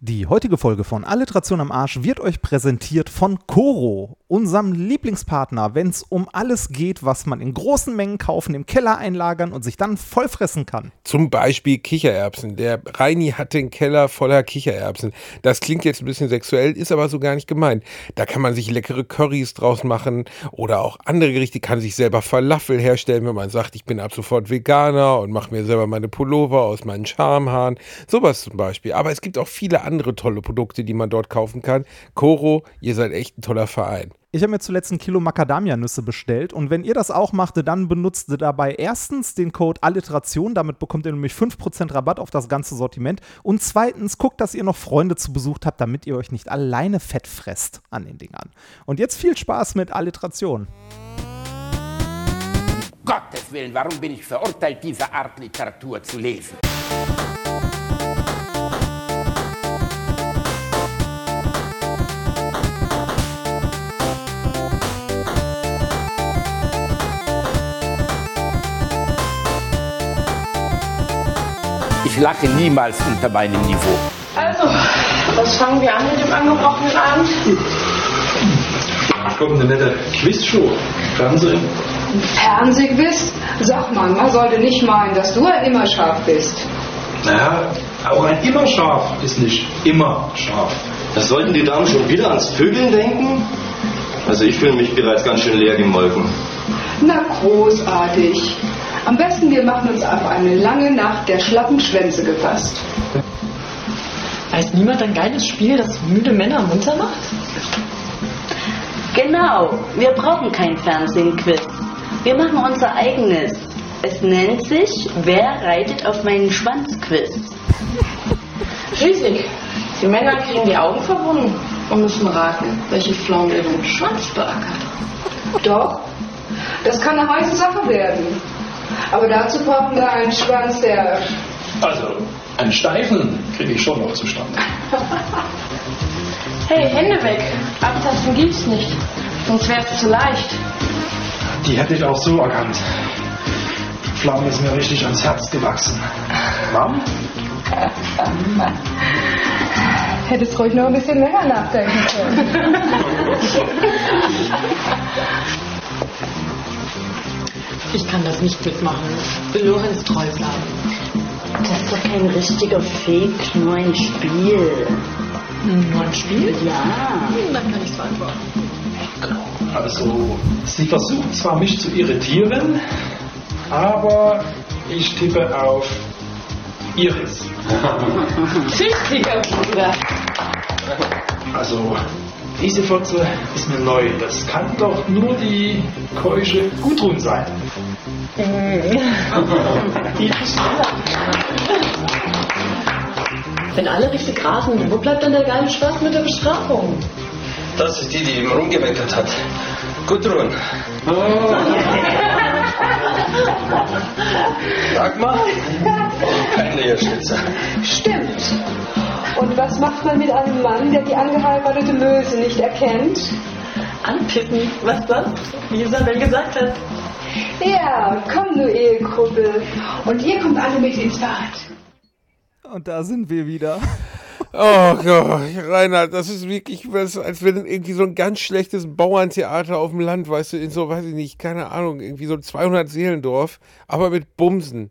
Die heutige Folge von Alliteration am Arsch wird euch präsentiert von Coro, unserem Lieblingspartner, wenn es um alles geht, was man in großen Mengen kaufen, im Keller einlagern und sich dann vollfressen kann. Zum Beispiel Kichererbsen. Der Reini hat den Keller voller Kichererbsen. Das klingt jetzt ein bisschen sexuell, ist aber so gar nicht gemeint. Da kann man sich leckere Currys draus machen oder auch andere Gerichte, kann sich selber Falafel herstellen, wenn man sagt, ich bin ab sofort Veganer und mache mir selber meine Pullover aus meinen Schamhaaren. Sowas zum Beispiel. Aber es gibt auch viele andere tolle Produkte, die man dort kaufen kann. Coro, ihr seid echt ein toller Verein. Ich habe mir zuletzt ein Kilo Macadamia-Nüsse bestellt und wenn ihr das auch macht, dann benutzt ihr dabei erstens den Code Alliteration, damit bekommt ihr nämlich 5% Rabatt auf das ganze Sortiment und zweitens guckt, dass ihr noch Freunde zu besucht habt, damit ihr euch nicht alleine fett fresst an den Dingern. Und jetzt viel Spaß mit Alliteration. Gottes Willen, warum bin ich verurteilt, diese Art Literatur zu lesen? Ich lache niemals unter meinem Niveau. Also, was fangen wir an mit dem angebrochenen Abend? Kommt eine nette Quizshow. Fernsehen. Fernsehquiz? Sag mal, man sollte nicht meinen, dass du ein immer scharf bist. Naja, auch ein immer scharf ist nicht immer scharf. Das sollten die Damen schon wieder ans Vögeln denken? Also ich fühle mich bereits ganz schön leer gemolken. Na, großartig. Am besten, wir machen uns auf eine lange Nacht der schlappen Schwänze gefasst. Weiß niemand ein geiles Spiel, das müde Männer munter macht? Genau, wir brauchen kein Fernsehen-Quiz. Wir machen unser eigenes. Es nennt sich Wer reitet auf meinen Schwanz-Quiz. Schließlich, die Männer kriegen die Augen verbunden und müssen raten, welche Pflaume ihren Schwanz beackert. Doch, das kann eine heiße Sache werden. Aber dazu brauchen wir einen Schwanz, der. Also, einen steifen kriege ich schon noch zustande. Hey, Hände weg! Abtasten gibt's nicht. Sonst wär's zu leicht. Die hätte ich auch so erkannt. Die Pflaume ist mir richtig ans Herz gewachsen. Mom? Hättest ruhig noch ein bisschen länger nachdenken können. Ich kann das nicht mitmachen. Lorenz treu bleiben. Das ist doch kein richtiger Fake, nur ein Spiel. Nur ein Spiel? Ja. Dann kann ich's beantworten. Also, sie versucht zwar mich zu irritieren, aber ich tippe auf Iris. Tüchtiger Bruder. Also, diese Fotze ist mir neu. Das kann doch nur die keusche Gudrun sein. Wenn alle richtig rasen, wo bleibt dann der geile Spaß mit der Bestrafung? Das ist die, die ihm rumgemeckert hat. Gudrun. Sag mal. Lehrschnitzer. Stimmt. Und was macht man mit einem Mann, der die angeheiratete Möse nicht erkennt? Anpissen, was sonst? Wie Isabel gesagt hat. Ja, komm du Ehekruppel. Und ihr kommt alle mit ins Bad. Und da sind wir wieder. Oh Gott, Reinhard, das ist wirklich, was, als wenn irgendwie so ein ganz schlechtes Bauerntheater auf dem Land, weißt du, in so, weiß ich nicht, keine Ahnung, irgendwie so ein 200 Seelendorf, aber mit Bumsen.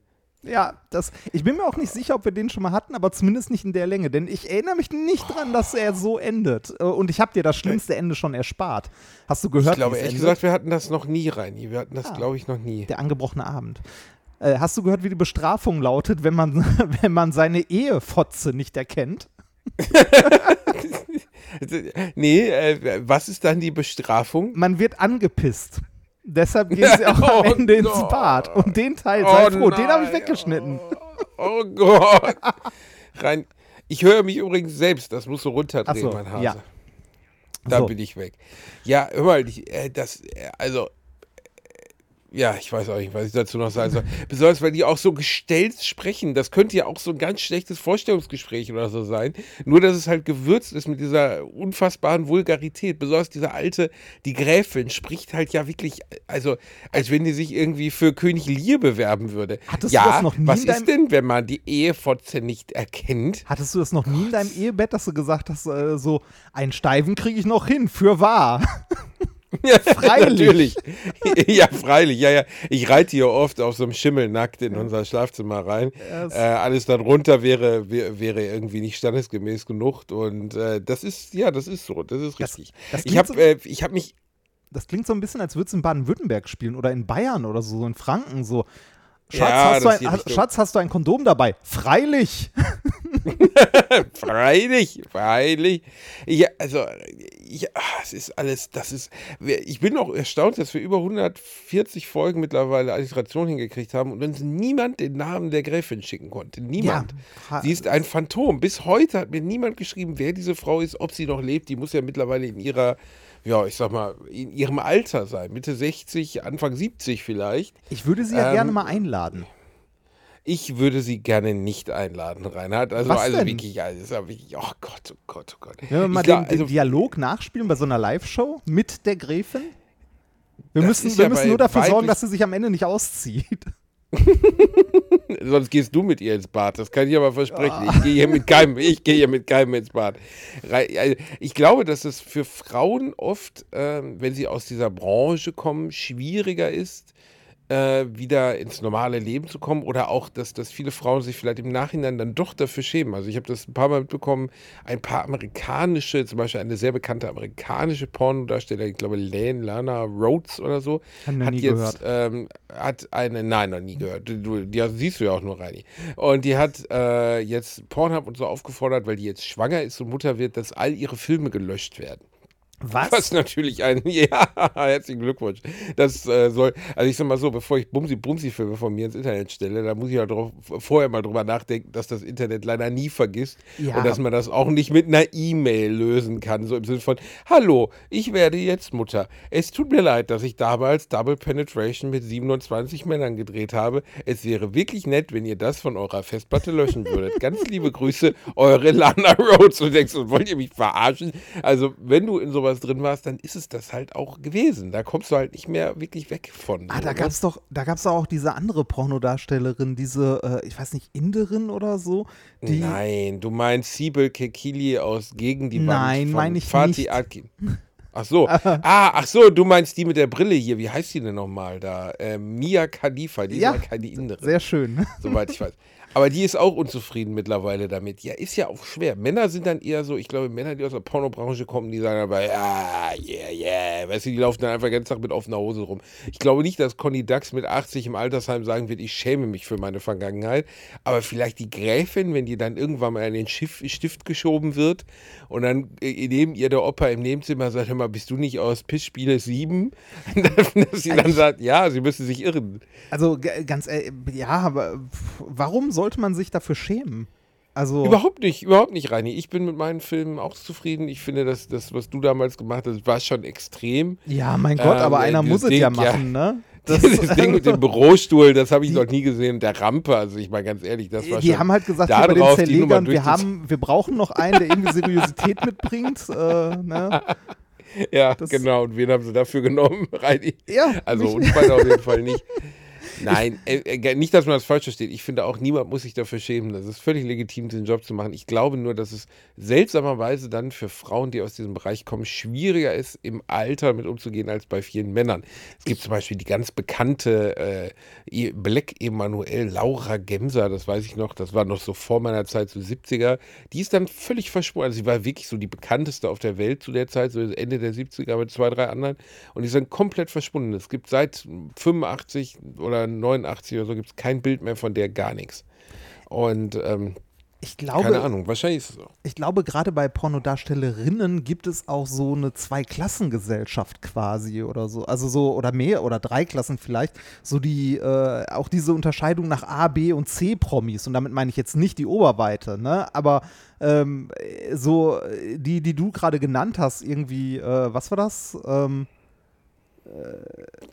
Ja, das, ich bin mir auch nicht sicher, ob wir den schon mal hatten, aber zumindest nicht in der Länge, denn ich erinnere mich nicht dran, dass er so endet. Äh, Und ich habe dir das schlimmste Ende schon erspart. Hast du gehört? Ich glaube ehrlich endet? gesagt, wir hatten das noch nie, Reini. Wir hatten das, Ah. glaube ich, noch nie. Der angebrochene Abend. Äh, hast du gehört, wie die Bestrafung lautet, wenn man, wenn man seine Ehefotze nicht erkennt? Nee, äh, was ist dann die Bestrafung? Man wird angepisst. Deshalb gehen sie auch Oh am Ende ins Gott. Bad. Und den Teil, sei Oh froh, den habe ich nein. weggeschnitten. Oh Gott. Rein. Ich höre mich übrigens selbst, das musst du runterdrehen, so, mein Hase. ja. Da So. bin ich weg. Ja, hör mal, äh, das, äh, also, ja, ich weiß auch nicht, was ich dazu noch sagen soll. Besonders, weil die auch so gestellt sprechen. Das könnte ja auch so ein ganz schlechtes Vorstellungsgespräch oder so sein. Nur, dass es halt gewürzt ist mit dieser unfassbaren Vulgarität. Besonders diese alte, die Gräfin, spricht halt ja wirklich, also, als wenn die sich irgendwie für König Lear bewerben würde. Hattest ja, du das noch nie was in deinem- ist denn, wenn man die Ehefotze nicht erkennt? Hattest du das noch nie in deinem Ehebett, dass du gesagt hast, äh, so, einen Steifen kriege ich noch hin, für wahr? Ja, Freilich. Natürlich. ja, freilich. Ja, ja. Ich reite hier oft auf so einem Schimmel nackt in unser Schlafzimmer rein. Ja, es- Äh, alles darunter wäre, wär, wäre irgendwie nicht standesgemäß genug. Und äh, das ist, ja, das ist so. Das ist Das- richtig. das ich klingt habe so- äh, ich hab mich. Das klingt so ein bisschen, als würdest du in Baden-Württemberg spielen oder in Bayern oder so, so in Franken, so. Schatz, Ja, hast, ein. Schatz, hast du ein Kondom dabei? Freilich! Freilich, freilich. Ja, also, ich, ah, es ist alles, das ist, ich bin auch erstaunt, dass wir über 140 Folgen mittlerweile Alliteration hingekriegt haben und uns niemand den Namen der Gräfin schicken konnte. Niemand. Ja, Sie ist ein Phantom. Bis heute hat mir niemand geschrieben, wer diese Frau ist, ob sie noch lebt. Die muss ja mittlerweile in ihrer, ja, ich sag mal, in ihrem Alter sein. Mitte 60, Anfang 70 vielleicht. Ich würde sie ja Ähm, gerne mal einladen. Ich würde sie gerne nicht einladen, Reinhard. Also, Was also denn? wirklich, also, wirklich, oh Gott, oh Gott, oh Gott. Wenn wir mal glaub, den, den also, Dialog nachspielen bei so einer Live-Show mit der Gräfin? Wir Das müssen, wir ja müssen nur dafür sorgen, dass sie sich am Ende nicht auszieht. sonst gehst du mit ihr ins Bad. Das kann ich aber versprechen. Ich gehe hier mit keinem, ich gehe hier mit keinem ins Bad. Also, Ich glaube, dass es für Frauen oft, ähm, wenn sie aus dieser Branche kommen, schwieriger ist, äh, wieder ins normale Leben zu kommen oder auch, dass, dass viele Frauen sich vielleicht im Nachhinein dann doch dafür schämen. Also ich habe das ein paar Mal mitbekommen, ein paar amerikanische, zum Beispiel eine sehr bekannte amerikanische Pornodarstellerin, ich glaube Lane Lana Rhodes oder so, hat nie jetzt ähm, hat eine, nein, noch nie gehört. Du, du, die siehst du ja auch nur, Reini. Und die hat äh, jetzt Pornhub und so aufgefordert, weil die jetzt schwanger ist und Mutter wird, dass all ihre Filme gelöscht werden. Was? Was natürlich ein, ja, herzlichen Glückwunsch. Das äh, soll, also ich sag mal so, bevor ich Bumsi-Bumsi-Filme von mir ins Internet stelle, da muss ich halt drauf, vorher mal drüber nachdenken, dass das Internet leider nie vergisst Ja. und dass man das auch nicht mit einer E-Mail lösen kann. So im Sinne von, hallo, ich werde jetzt Mutter. Es tut mir leid, dass ich damals Double Penetration mit 27 Männern gedreht habe. Es wäre wirklich nett, wenn ihr das von eurer Festplatte löschen würdet. Ganz liebe Grüße, eure Lana Rhodes. Und denkst, so, wollt ihr mich verarschen? Also, wenn du in sowas drin warst, dann ist es das halt auch gewesen. Da kommst du halt nicht mehr wirklich weg von. Ah, so, da ne? gab's doch, da gab's doch auch diese andere Pornodarstellerin, diese, äh, ich weiß nicht, Inderin oder so. Nein, du meinst Sibyl Kekili aus Gegen die Wand Nein, meine ich Fatih nicht. Akin. Ach so. ah, ach so, du meinst die mit der Brille hier. Wie heißt die denn nochmal da? Äh, Mia Khalifa, die Ja, ist aber keine Inderin. Sehr schön. soweit ich weiß. Aber die ist auch unzufrieden mittlerweile damit. Ja, ist ja auch schwer. Männer sind dann eher so, ich glaube, Männer, die aus der Pornobranche kommen, die sagen aber, ja, yeah, yeah. Weißt du, die laufen dann einfach den ganzen Tag mit offener Hose rum. Ich glaube nicht, dass Conny Dax mit 80 im Altersheim sagen wird, ich schäme mich für meine Vergangenheit. Aber vielleicht die Gräfin, wenn die dann irgendwann mal in den Schiff, Stift geschoben wird und dann äh, neben ihr der Opa im Nebenzimmer sagt, hör mal, bist du nicht aus Pissspiele 7? dass sie dann sagt, ja, sie müssen sich irren. Also ganz, äh, ja, aber warum sollte man sich dafür schämen? Also, Überhaupt nicht, überhaupt nicht, Reini. Ich bin mit meinen Filmen auch zufrieden. Ich finde, dass das, was du damals gemacht hast, war schon extrem. ja, mein Gott, Ähm, aber einer dieses muss es Ding, ja ja. machen, ne? Das, Ding mit dem Bürostuhl, das habe ich Die- noch nie gesehen. Der Rampe, also ich meine ganz ehrlich, das war Die schon. haben halt gesagt, da den drauf die Nummer Zerlegern, wir, haben, wir brauchen noch einen, der irgendwie Seriosität mitbringt. Äh, ne? Ja, das- genau. Und wen haben sie dafür genommen, Reini? Ja, Also beide auf jeden Fall nicht. Nein, äh, äh, nicht, dass man das falsch versteht. Ich finde auch, niemand muss sich dafür schämen. Das ist völlig legitim, diesen Job zu machen. Ich glaube nur, dass es seltsamerweise dann für Frauen, die aus diesem Bereich kommen, schwieriger ist, im Alter mit umzugehen als bei vielen Männern. Es gibt zum Beispiel die ganz bekannte äh, E- Black Emanuel, Laura Gemser, das weiß ich noch, das war noch so vor meiner Zeit, so 70er. Die ist dann völlig verschwunden. Also sie war wirklich so die bekannteste auf der Welt zu der Zeit, so Ende der 70er mit zwei, drei anderen. Und die sind komplett verschwunden. Es gibt seit 85 oder 89 oder so gibt es kein Bild mehr von der, gar nichts. Und ähm, ich glaube, keine Ahnung, wahrscheinlich ist es so. ich glaube, gerade bei Pornodarstellerinnen gibt es auch so eine Zweiklassengesellschaft quasi oder so. Also so, oder mehr oder drei Klassen vielleicht. So die, äh, auch diese Unterscheidung nach A, B und C-Promis. Und damit meine ich jetzt nicht die Oberweite, ne? Aber ähm, so die, die du gerade genannt hast, irgendwie, äh, was war das? Ähm,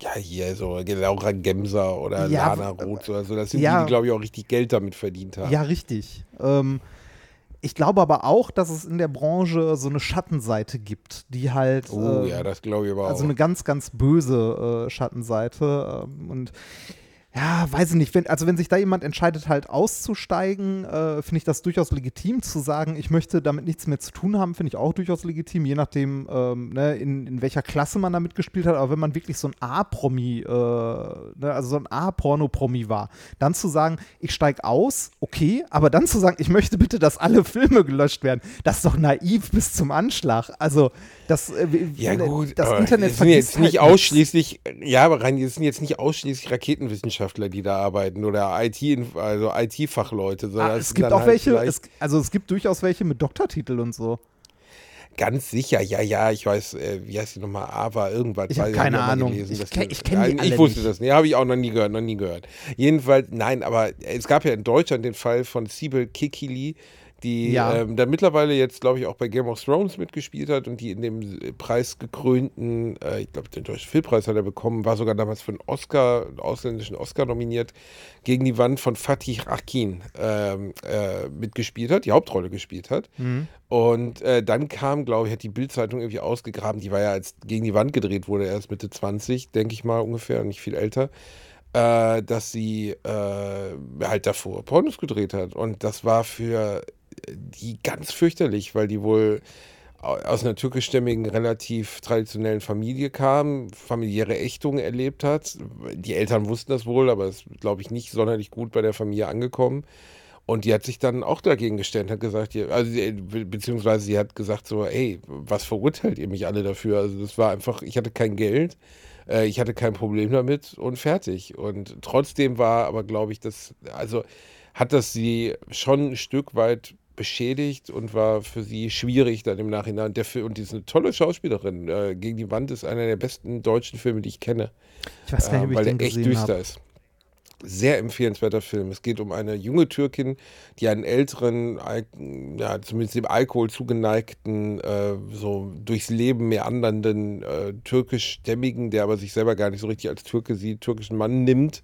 Ja, hier so Laura Gemser oder Ja, Lana Roth oder so. Das sind ja. die, die, glaube ich, auch richtig Geld damit verdient haben. Ja, richtig. Ähm, ich glaube aber auch, dass es in der Branche so eine Schattenseite gibt, die halt. Oh ähm, ja, das glaube ich aber Also auch. eine ganz, ganz böse äh, Schattenseite. Ähm, und ja, weiß ich nicht. Wenn, also wenn sich da jemand entscheidet, halt auszusteigen, äh, finde ich das durchaus legitim zu sagen, ich möchte damit nichts mehr zu tun haben, finde ich auch durchaus legitim, je nachdem, ähm, ne, in, in welcher Klasse man damit gespielt hat. Aber wenn man wirklich so ein A-Promi, äh, ne, also so ein A-Porno-Promi war, dann zu sagen, ich steige aus, okay, aber dann zu sagen, ich möchte bitte, dass alle Filme gelöscht werden, das ist doch naiv bis zum Anschlag. Also das, äh, Ja gut, das Internet sind jetzt nicht halt nichts. ausschließlich, ja, aber rein, es sind jetzt nicht ausschließlich Raketenwissenschaftler, die da arbeiten oder IT, also IT-Fachleute, Ah, es gibt auch halt welche, es, also es gibt durchaus welche mit Doktortitel und so. Ganz sicher, ja, ja, ich weiß, äh, wie heißt die nochmal, Ava, irgendwas. Ich hab weiß keine Ahnung. gelesen, Ich kenn- ich kenn die alle Ich wusste nicht. das nicht, habe ich auch noch nie gehört, noch nie gehört. Jedenfalls, nein, aber es gab ja in Deutschland den Fall von Sibel Kikili, die Ja. ähm, da mittlerweile jetzt, glaube ich, auch bei Game of Thrones mitgespielt hat und die in dem äh, preisgekrönten, äh, ich glaube, den Deutschen Filmpreis hat er bekommen, war sogar damals für einen Oscar, einen ausländischen Oscar nominiert, gegen die Wand von Fatih Akin ähm, äh, mitgespielt hat, die Hauptrolle gespielt hat. Und äh, dann kam, glaube ich, hat die Bildzeitung irgendwie ausgegraben, die war ja als gegen die Wand gedreht wurde, erst Mitte 20, denke ich mal ungefähr, nicht viel älter, äh, dass sie äh, halt davor Pornos gedreht hat. Und das war für die ganz fürchterlich, weil die wohl au- aus einer türkischstämmigen, relativ traditionellen Familie kam, familiäre Ächtungen erlebt hat. Die Eltern wussten das wohl, aber es ist, glaube ich, nicht sonderlich gut bei der Familie angekommen. Und die hat sich dann auch dagegen gestellt, hat gesagt, also beziehungsweise sie hat gesagt so, ey, was verurteilt ihr mich alle dafür? Also das war einfach, ich hatte kein Geld, äh, ich hatte kein Problem damit und fertig. Und trotzdem war aber, glaube ich, das, also hat das sie schon ein Stück weit beschädigt und war für sie schwierig dann im Nachhinein. Der Film, und die ist eine tolle Schauspielerin. Äh, Gegen die Wand ist einer der besten deutschen Filme, die ich kenne Ich weiß gar nicht, ob ich weil der echt düster habe. ist. Sehr empfehlenswerter Film. Es geht um eine junge Türkin, die einen älteren, ja, zumindest dem Alkohol zugeneigten, äh, so durchs Leben meandernden äh, türkischstämmigen, der aber sich selber gar nicht so richtig als Türke sieht, türkischen Mann nimmt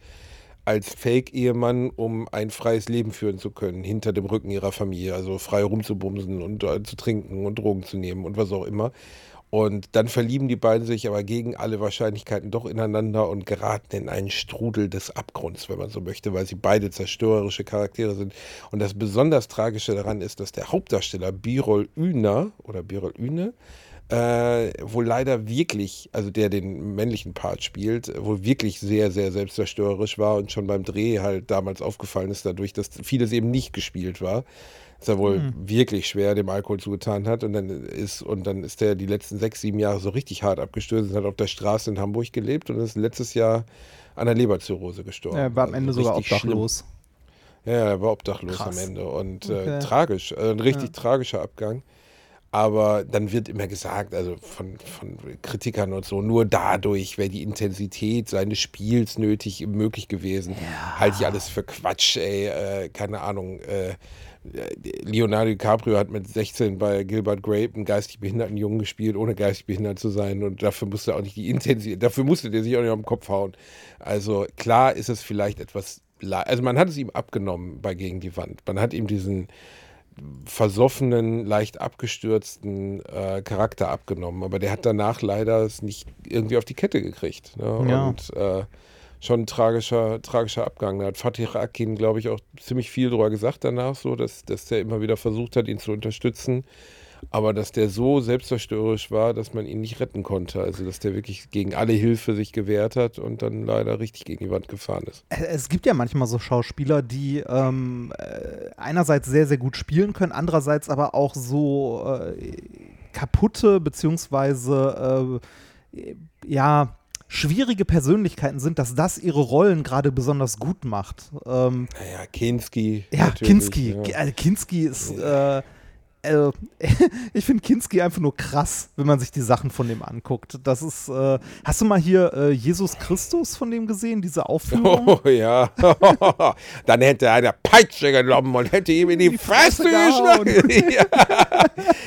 als Fake-Ehemann, um ein freies Leben führen zu können, hinter dem Rücken ihrer Familie, also frei rumzubumsen und äh, zu trinken und Drogen zu nehmen und was auch immer. Und dann verlieben die beiden sich aber gegen alle Wahrscheinlichkeiten doch ineinander und geraten in einen Strudel des Abgrunds, wenn man so möchte, weil sie beide zerstörerische Charaktere sind. Und das besonders Tragische daran ist, dass der Hauptdarsteller Birol Üner oder Birol Üne äh, wohl leider wirklich, also der den männlichen Part spielt, äh, wohl wirklich sehr, sehr selbstzerstörerisch war und schon beim Dreh halt damals aufgefallen ist, dadurch, dass vieles eben nicht gespielt war, dass er wohl Hm. wirklich schwer dem Alkohol zugetan hat und dann ist und dann ist er die letzten sechs, sieben Jahre so richtig hart abgestürzt und hat auf der Straße in Hamburg gelebt und ist letztes Jahr an der Leberzirrhose gestorben. Er war am Also Ende sogar richtig schlimm. obdachlos. Ja, er war obdachlos Krass. am Ende und Okay. äh, tragisch, also ein richtig Ja. tragischer Abgang. Aber dann wird immer gesagt, also von, von Kritikern und so, nur dadurch wäre die Intensität seines Spiels nötig, möglich gewesen. Halte ich alles für Quatsch, ey. Äh, keine Ahnung. Äh, Leonardo DiCaprio hat mit 16 bei Gilbert Grape einen geistig behinderten Jungen gespielt, ohne geistig behindert zu sein. Und dafür musste auch nicht die Intensität, dafür musste der sich auch nicht auf den Kopf hauen. Also klar ist es vielleicht etwas, also man hat es ihm abgenommen bei Gegen die Wand. Man hat ihm diesen versoffenen, leicht abgestürzten äh, Charakter abgenommen. Aber der hat danach leider es nicht irgendwie auf die Kette gekriegt. Ne? Ja. Und äh, schon ein tragischer, tragischer Abgang. Da hat Fatih Akin, glaube ich, auch ziemlich viel drüber gesagt danach, so, dass, dass der immer wieder versucht hat, ihn zu unterstützen. Aber dass der so selbstzerstörerisch war, dass man ihn nicht retten konnte. Also, dass der wirklich gegen alle Hilfe sich gewehrt hat und dann leider richtig gegen die Wand gefahren ist. Äh, Es gibt ja manchmal so Schauspieler, die ähm, äh, einerseits sehr, sehr gut spielen können, andererseits aber auch so äh, kaputte beziehungsweise äh, ja schwierige Persönlichkeiten sind, dass das ihre Rollen gerade besonders gut macht. Ähm, Naja, Kinski. ja, Kinski. ja. Also Kinski ist äh, äh, ich finde Kinski einfach nur krass, wenn man sich die Sachen von dem anguckt. Das ist, äh, hast du mal hier äh, Jesus Christus von dem gesehen, diese Aufführung? Oh ja. Dann hätte er eine Peitsche genommen und hätte ihm in die, Die Fresse Fresse geschlagen. ja.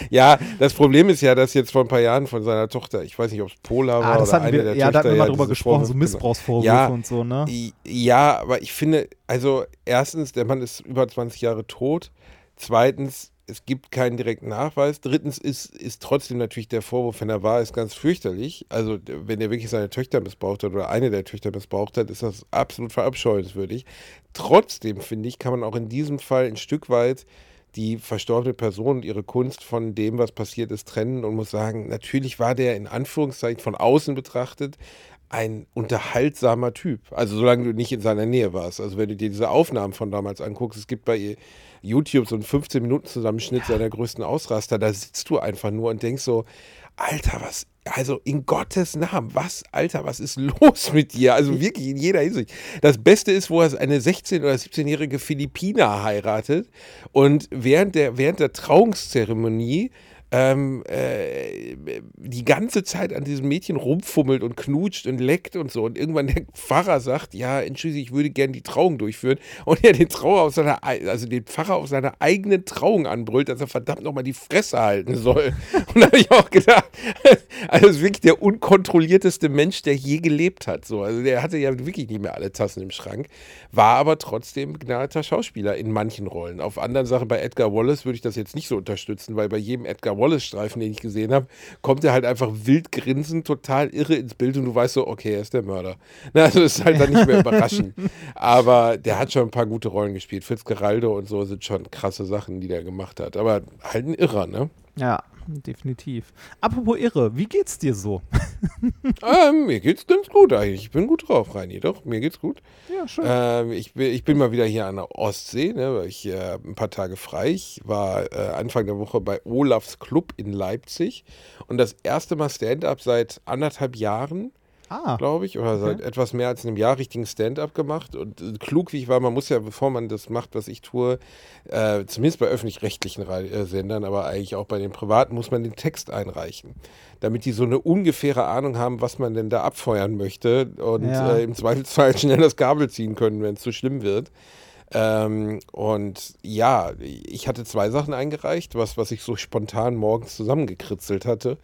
Ja, das Problem ist ja, dass jetzt vor ein paar Jahren von seiner Tochter, ich weiß nicht, ob es Pola war Ah, das oder eine wir, der ja, da hatten Töchter, wir mal ja, drüber gesprochen, so Vorwürfe- Missbrauchsvorwürfe Ja, und so, ne? Ja, aber ich finde, also erstens, der Mann ist über 20 Jahre tot. Zweitens, es gibt keinen direkten Nachweis. Drittens ist, ist trotzdem natürlich der Vorwurf, wenn er wahr ist, ganz fürchterlich. Also wenn er wirklich seine Töchter missbraucht hat oder eine der Töchter missbraucht hat, ist das absolut verabscheuenswürdig. Trotzdem, finde ich, kann man auch in diesem Fall ein Stück weit die verstorbene Person und ihre Kunst von dem, was passiert ist, trennen und muss sagen, natürlich war der in Anführungszeichen von außen betrachtet ein unterhaltsamer Typ. Also solange du nicht in seiner Nähe warst. Also wenn du dir diese Aufnahmen von damals anguckst, es gibt bei YouTube so einen 15-Minuten-Zusammenschnitt seiner größten Ausraster, da sitzt du einfach nur und denkst so, Alter, was, also in Gottes Namen, was, Alter, was ist los mit dir? Also wirklich in jeder Hinsicht. Das Beste ist, wo er eine 16- oder 17-jährige Philippiner heiratet und während der, während der Trauungszeremonie ähm, äh, die ganze Zeit an diesem Mädchen rumfummelt und knutscht und leckt und so. Und irgendwann der Pfarrer sagt, ja, entschuldige, ich würde gerne die Trauung durchführen. Und er den Trauer auf seiner, ei- also den Pfarrer auf seiner eigenen Trauung anbrüllt, dass er verdammt nochmal die Fresse halten soll. Und da habe ich auch gedacht, also das ist wirklich der unkontrollierteste Mensch, der je gelebt hat. So. Also der hatte ja wirklich nicht mehr alle Tassen im Schrank, war aber trotzdem begnadeter Schauspieler in manchen Rollen. Auf anderen Sachen, bei Edgar Wallace würde ich das jetzt nicht so unterstützen, weil bei jedem Edgar Wallace-Streifen, den ich gesehen habe, kommt er halt einfach wild grinsend, total irre ins Bild und du weißt so, okay, er ist der Mörder. Na, also das ist halt dann nicht mehr überraschend. Aber der hat schon ein paar gute Rollen gespielt. Fitzgeraldo und so sind schon krasse Sachen, die der gemacht hat. Aber halt ein Irrer, ne? Ja, definitiv. Apropos Irre, wie geht's dir so? ähm, mir geht's ganz gut eigentlich. Ich bin gut drauf, Reini. Doch, mir geht's gut. Ja, schön. Ähm, ich, bin, ich bin mal wieder hier an der Ostsee, ne, weil ich äh, ein paar Tage frei. Ich war äh, Anfang der Woche bei Olafs Club in Leipzig und das erste Mal Stand-up seit anderthalb Jahren, ah, glaube ich, oder seit Okay. etwas mehr als einem Jahr richtigen Stand-up gemacht. Und äh, klug wie ich war, man muss ja, bevor man das macht, was ich tue, äh, zumindest bei öffentlich-rechtlichen äh, Sendern, aber eigentlich auch bei den privaten, muss man den Text einreichen. Damit die so eine ungefähre Ahnung haben, was man denn da abfeuern möchte und Ja. äh, im Zweifelsfall schnell das Kabel ziehen können, wenn es zu schlimm wird. Ähm, und ja, ich hatte zwei Sachen eingereicht, was, was ich so spontan morgens zusammengekritzelt hatte.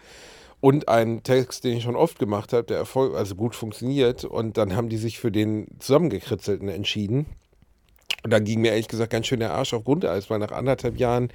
Und einen Text, den ich schon oft gemacht habe, der Erfolg, also gut funktioniert. Und dann haben die sich für den zusammengekritzelten entschieden. Und da ging mir ehrlich gesagt ganz schön der Arsch auf Grundeis, weil nach anderthalb Jahren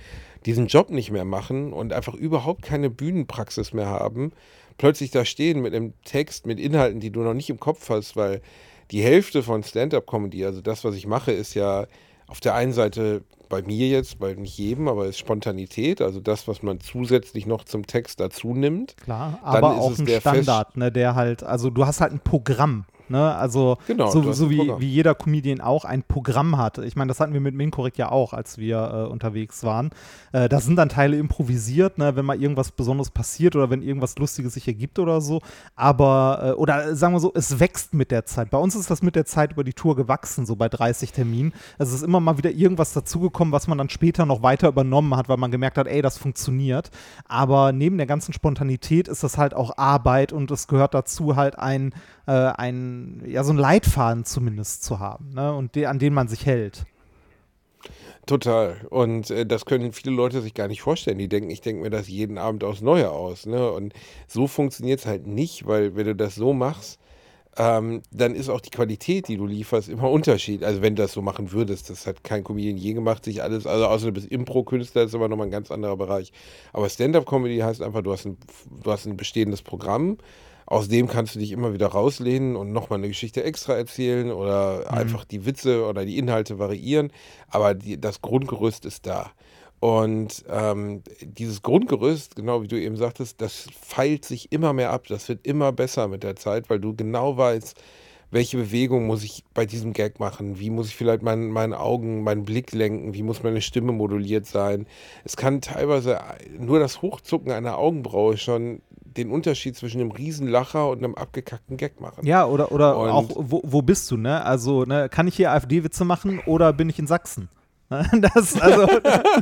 diesen Job nicht mehr machen und einfach überhaupt keine Bühnenpraxis mehr haben, plötzlich da stehen mit einem Text, mit Inhalten, die du noch nicht im Kopf hast, weil die Hälfte von Stand-up-Comedy, also das, was ich mache, ist ja auf der einen Seite bei mir jetzt, bei nicht jedem, aber ist Spontanität, also das, was man zusätzlich noch zum Text dazu nimmt. klar, Dann aber ist auch es ein Fest- Standard, ne, der halt, also du hast halt ein Programm. Ne, also Genau, so, so wie, wie jeder Comedian auch ein Programm hat. Ich meine, das hatten wir mit Minkorrekt ja auch, als wir äh, unterwegs waren. Äh, da sind dann Teile improvisiert, ne, wenn mal irgendwas Besonderes passiert oder wenn irgendwas Lustiges sich ergibt oder so. Aber, äh, oder sagen wir so, es wächst mit der Zeit. Bei uns ist das mit der Zeit über die Tour gewachsen, so bei 30 Terminen. Also es ist immer mal wieder irgendwas dazugekommen, was man dann später noch weiter übernommen hat, weil man gemerkt hat, ey, das funktioniert. Aber neben der ganzen Spontanität ist das halt auch Arbeit und es gehört dazu halt ein, äh, ein ja, so ein Leitfaden zumindest zu haben, ne? Und de an den man sich hält. Total. Und äh, das können viele Leute sich gar nicht vorstellen. Die denken, ich denke mir das jeden Abend aufs Neue aus. Ne? Und so funktioniert es halt nicht, weil wenn du das so machst, ähm, dann ist auch die Qualität, die du lieferst, immer Unterschied. Also wenn du das so machen würdest, das hat kein Comedian je gemacht, sich alles, also außer du bist Impro-Künstler, ist aber nochmal ein ganz anderer Bereich. Aber Stand-Up-Comedy heißt einfach, du hast ein, du hast ein bestehendes Programm, aus dem kannst du dich immer wieder rauslehnen und nochmal eine Geschichte extra erzählen oder einfach die Witze oder die Inhalte variieren. Aber die, das Grundgerüst ist da. Und ähm, dieses Grundgerüst, genau wie du eben sagtest, das feilt sich immer mehr ab. Das wird immer besser mit der Zeit, weil du genau weißt, welche Bewegung muss ich bei diesem Gag machen? Wie muss ich vielleicht mein, meine Augen, meinen Blick lenken? Wie muss meine Stimme moduliert sein? Es kann teilweise nur das Hochzucken einer Augenbraue schon den Unterschied zwischen einem Riesenlacher und einem abgekackten Gag machen. Ja, oder, oder Und- auch, wo, wo bist du, ne? Also, ne, kann ich hier AfD-Witze machen oder bin ich in Sachsen? Das, also,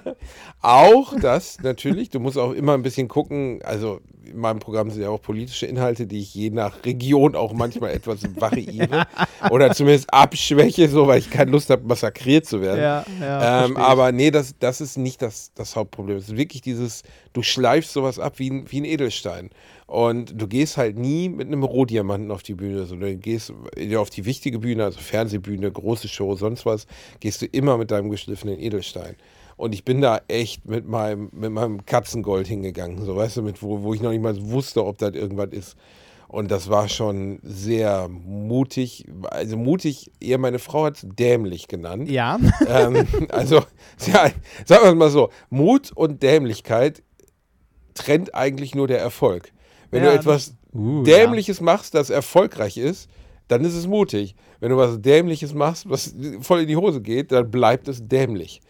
Auch das natürlich. Du musst auch immer ein bisschen gucken. Also in meinem Programm sind ja auch politische Inhalte, die ich je nach Region auch manchmal etwas variiere oder zumindest abschwäche, so weil ich keine Lust habe, massakriert zu werden. ja, ja, ähm, aber nee, das, das ist nicht das, das Hauptproblem. Es ist wirklich dieses, du schleifst sowas ab wie ein, wie ein Edelstein. Und du gehst halt nie mit einem Rohdiamanten auf die Bühne, sondern du gehst ja, auf die wichtige Bühne, also Fernsehbühne, große Show, sonst was, gehst du immer mit deinem geschliffenen Edelstein. Und ich bin da echt mit meinem, mit meinem Katzengold hingegangen, so weißt du, mit, wo, wo ich noch nicht mal wusste, ob das irgendwas ist. Und das war schon sehr mutig. Also mutig, eher meine Frau hat es dämlich genannt. ja. ähm, also, ja, sagen wir es mal so: Mut und Dämlichkeit trennt eigentlich nur der Erfolg. Wenn Ja, du etwas Uh, Dämliches machst, das erfolgreich ist, dann ist es mutig. Wenn du was Dämliches machst, was voll in die Hose geht, dann bleibt es dämlich.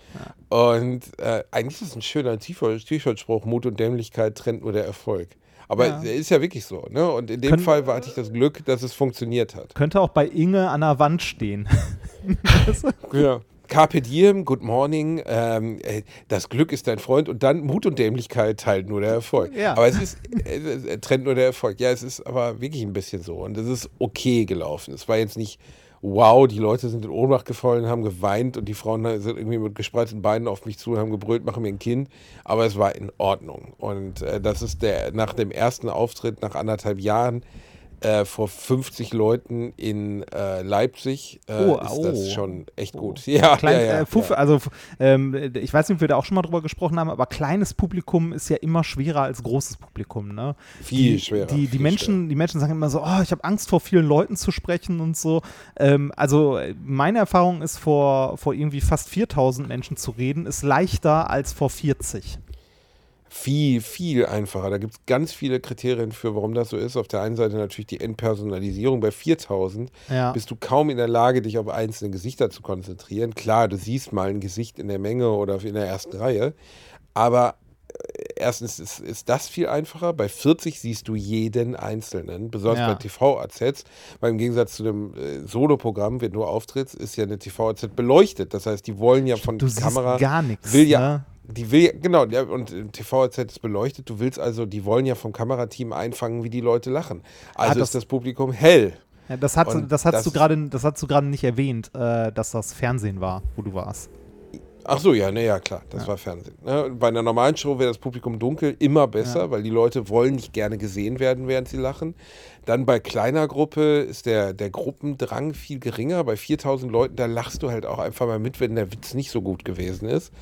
Und äh, eigentlich ist es ein schöner T-Shirt- T-Shirt-Spruch: Mut und Dämlichkeit trennt nur der Erfolg. Aber Ja. ist ja wirklich so. Ne? Und in dem Können- Fall hatte ich das Glück, dass es funktioniert hat. Könnte auch bei Inge an der Wand stehen. Ja. Carpe diem, good morning, ähm, äh, das Glück ist dein Freund und dann Mut und Dämlichkeit teilt nur der Erfolg. Ja. Aber es ist, ist- er trennt nur der Erfolg. Ja, es ist aber wirklich ein bisschen so und es ist okay gelaufen. Es war jetzt nicht, wow, die Leute sind in Ohnmacht gefallen, haben geweint und die Frauen sind irgendwie mit gespreizten Beinen auf mich zu und haben gebrüllt, machen mir ein Kind. Aber es war in Ordnung. Und äh, das ist der, nach dem ersten Auftritt, nach anderthalb Jahren, äh, vor 50 Leuten in äh, Leipzig äh, Oh, ist oh. das schon echt gut. Ja, Klein, ja, ja, äh, Fuff, ja. Also, ähm, ich weiß nicht, ob wir da auch schon mal drüber gesprochen haben, aber kleines Publikum ist ja immer schwerer als großes Publikum. Ne? Viel die, schwerer, Die, die, viel Menschen, die Menschen sagen immer so, oh, ich habe Angst vor vielen Leuten zu sprechen und so. Ähm, also äh, meine Erfahrung ist, vor, vor irgendwie fast 4000 Menschen zu reden, ist leichter als vor 40. Viel, viel einfacher. Da gibt es ganz viele Kriterien für, warum das so ist. Auf der einen Seite natürlich die Entpersonalisierung. Bei 4000 Ja. bist du kaum in der Lage, dich auf einzelne Gesichter zu konzentrieren. Klar, du siehst mal ein Gesicht in der Menge oder in der ersten Reihe. Aber äh, erstens ist, ist das viel einfacher. Bei 40 siehst du jeden Einzelnen, besonders Ja. bei TV-AZs. Weil im Gegensatz zu dem äh, Soloprogramm, wenn du auftrittst, ist ja eine TV-AZ beleuchtet. Das heißt, die wollen ja von Du der Kamera. gar nichts, Will ja, ne? Die will ja, genau, ja, und im TV-AZ ist beleuchtet. Du willst also, die wollen ja vom Kamerateam einfangen, wie die Leute lachen. Also Ah, das- ist das Publikum hell. Ja, das, hat, das hast das- du gerade, das hast du gerade nicht erwähnt, äh, dass das Fernsehen war, wo du warst. Ach so, ja, ne, ja, klar, das war Fernsehen. Ne? Bei einer normalen Show wäre das Publikum dunkel immer besser, weil die Leute wollen nicht gerne gesehen werden, während sie lachen. Dann bei kleiner Gruppe ist der, der Gruppendrang viel geringer. Bei 4000 Leuten, da lachst du halt auch einfach mal mit, wenn der Witz nicht so gut gewesen ist.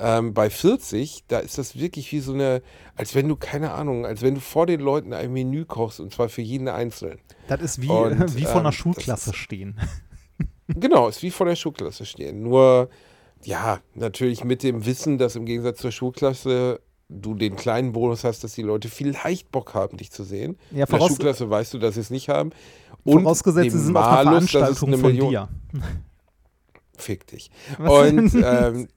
Ähm, bei 40, da ist das wirklich wie so eine, als wenn du, keine Ahnung, als wenn du vor den Leuten ein Menü kochst und zwar für jeden Einzelnen. Das ist wie, Und, wie vor ähm, einer das Schulklasse stehen. Genau, ist wie vor der Schulklasse stehen. Nur, ja, natürlich mit dem Wissen, dass im Gegensatz zur Schulklasse du den kleinen Bonus hast, dass die Leute vielleicht Bock haben, dich zu sehen. Ja, In der voraus- Schulklasse weißt du, dass sie es nicht haben. Und Vorausgesetzt, sie sind auf einer Malus, dass es Veranstaltung von dir. Fick dich. Was? Und ähm,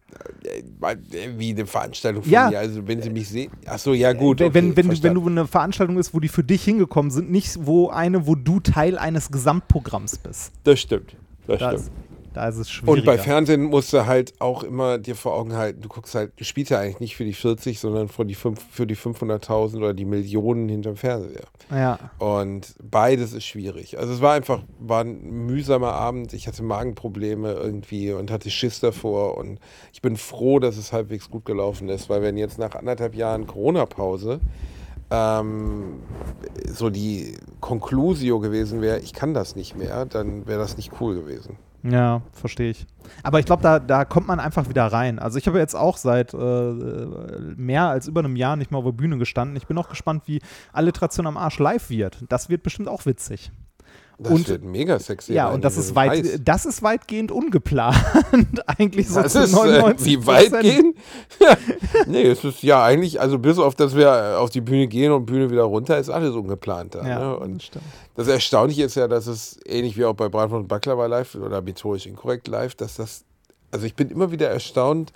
äh, wie eine Veranstaltung von Ja. mir. Also wenn sie mich sehen. Ach so, ja gut. wenn, okay, wenn, wenn, du, wenn du eine Veranstaltung ist, wo die für dich hingekommen sind, nicht wo eine, wo du Teil eines Gesamtprogramms bist. Das stimmt. Das Da stimmt. Da ist es schwieriger. Und bei Fernsehen musst du halt auch immer dir vor Augen halten, du guckst halt, du spielst ja eigentlich nicht für die 40, sondern für die, für die 500.000 oder die Millionen hinterm Fernseher. Ja. Und beides ist schwierig. Also es war einfach, war ein mühsamer Abend. Ich hatte Magenprobleme irgendwie und hatte Schiss davor. Und ich bin froh, dass es halbwegs gut gelaufen ist, weil wenn jetzt nach anderthalb Jahren Corona-Pause ähm, so die Conclusio gewesen wäre, ich kann das nicht mehr, dann wäre das nicht cool gewesen. Ja, verstehe ich. Aber ich glaube, da, da kommt man einfach wieder rein. Also ich habe jetzt auch seit äh, mehr als über einem Jahr nicht mehr auf der Bühne gestanden. Ich bin auch gespannt, wie Alliteration am Arsch live wird. Das wird bestimmt auch witzig. Das Und- wird mega sexy. Ja, rein, und das ist, weit, das ist weitgehend ungeplant. Eigentlich so Das zu ist, äh, 99 wie weit gehen? nee, es ist ja eigentlich, also bis auf, dass wir äh, auf die Bühne gehen und Bühne wieder runter, ist alles ungeplant da. Ja, ne? das Und stimmt. das Erstaunliche ist ja, dass es ähnlich wie auch bei Bratwurst und Baklava live oder methodisch inkorrekt live, dass das, also ich bin immer wieder erstaunt,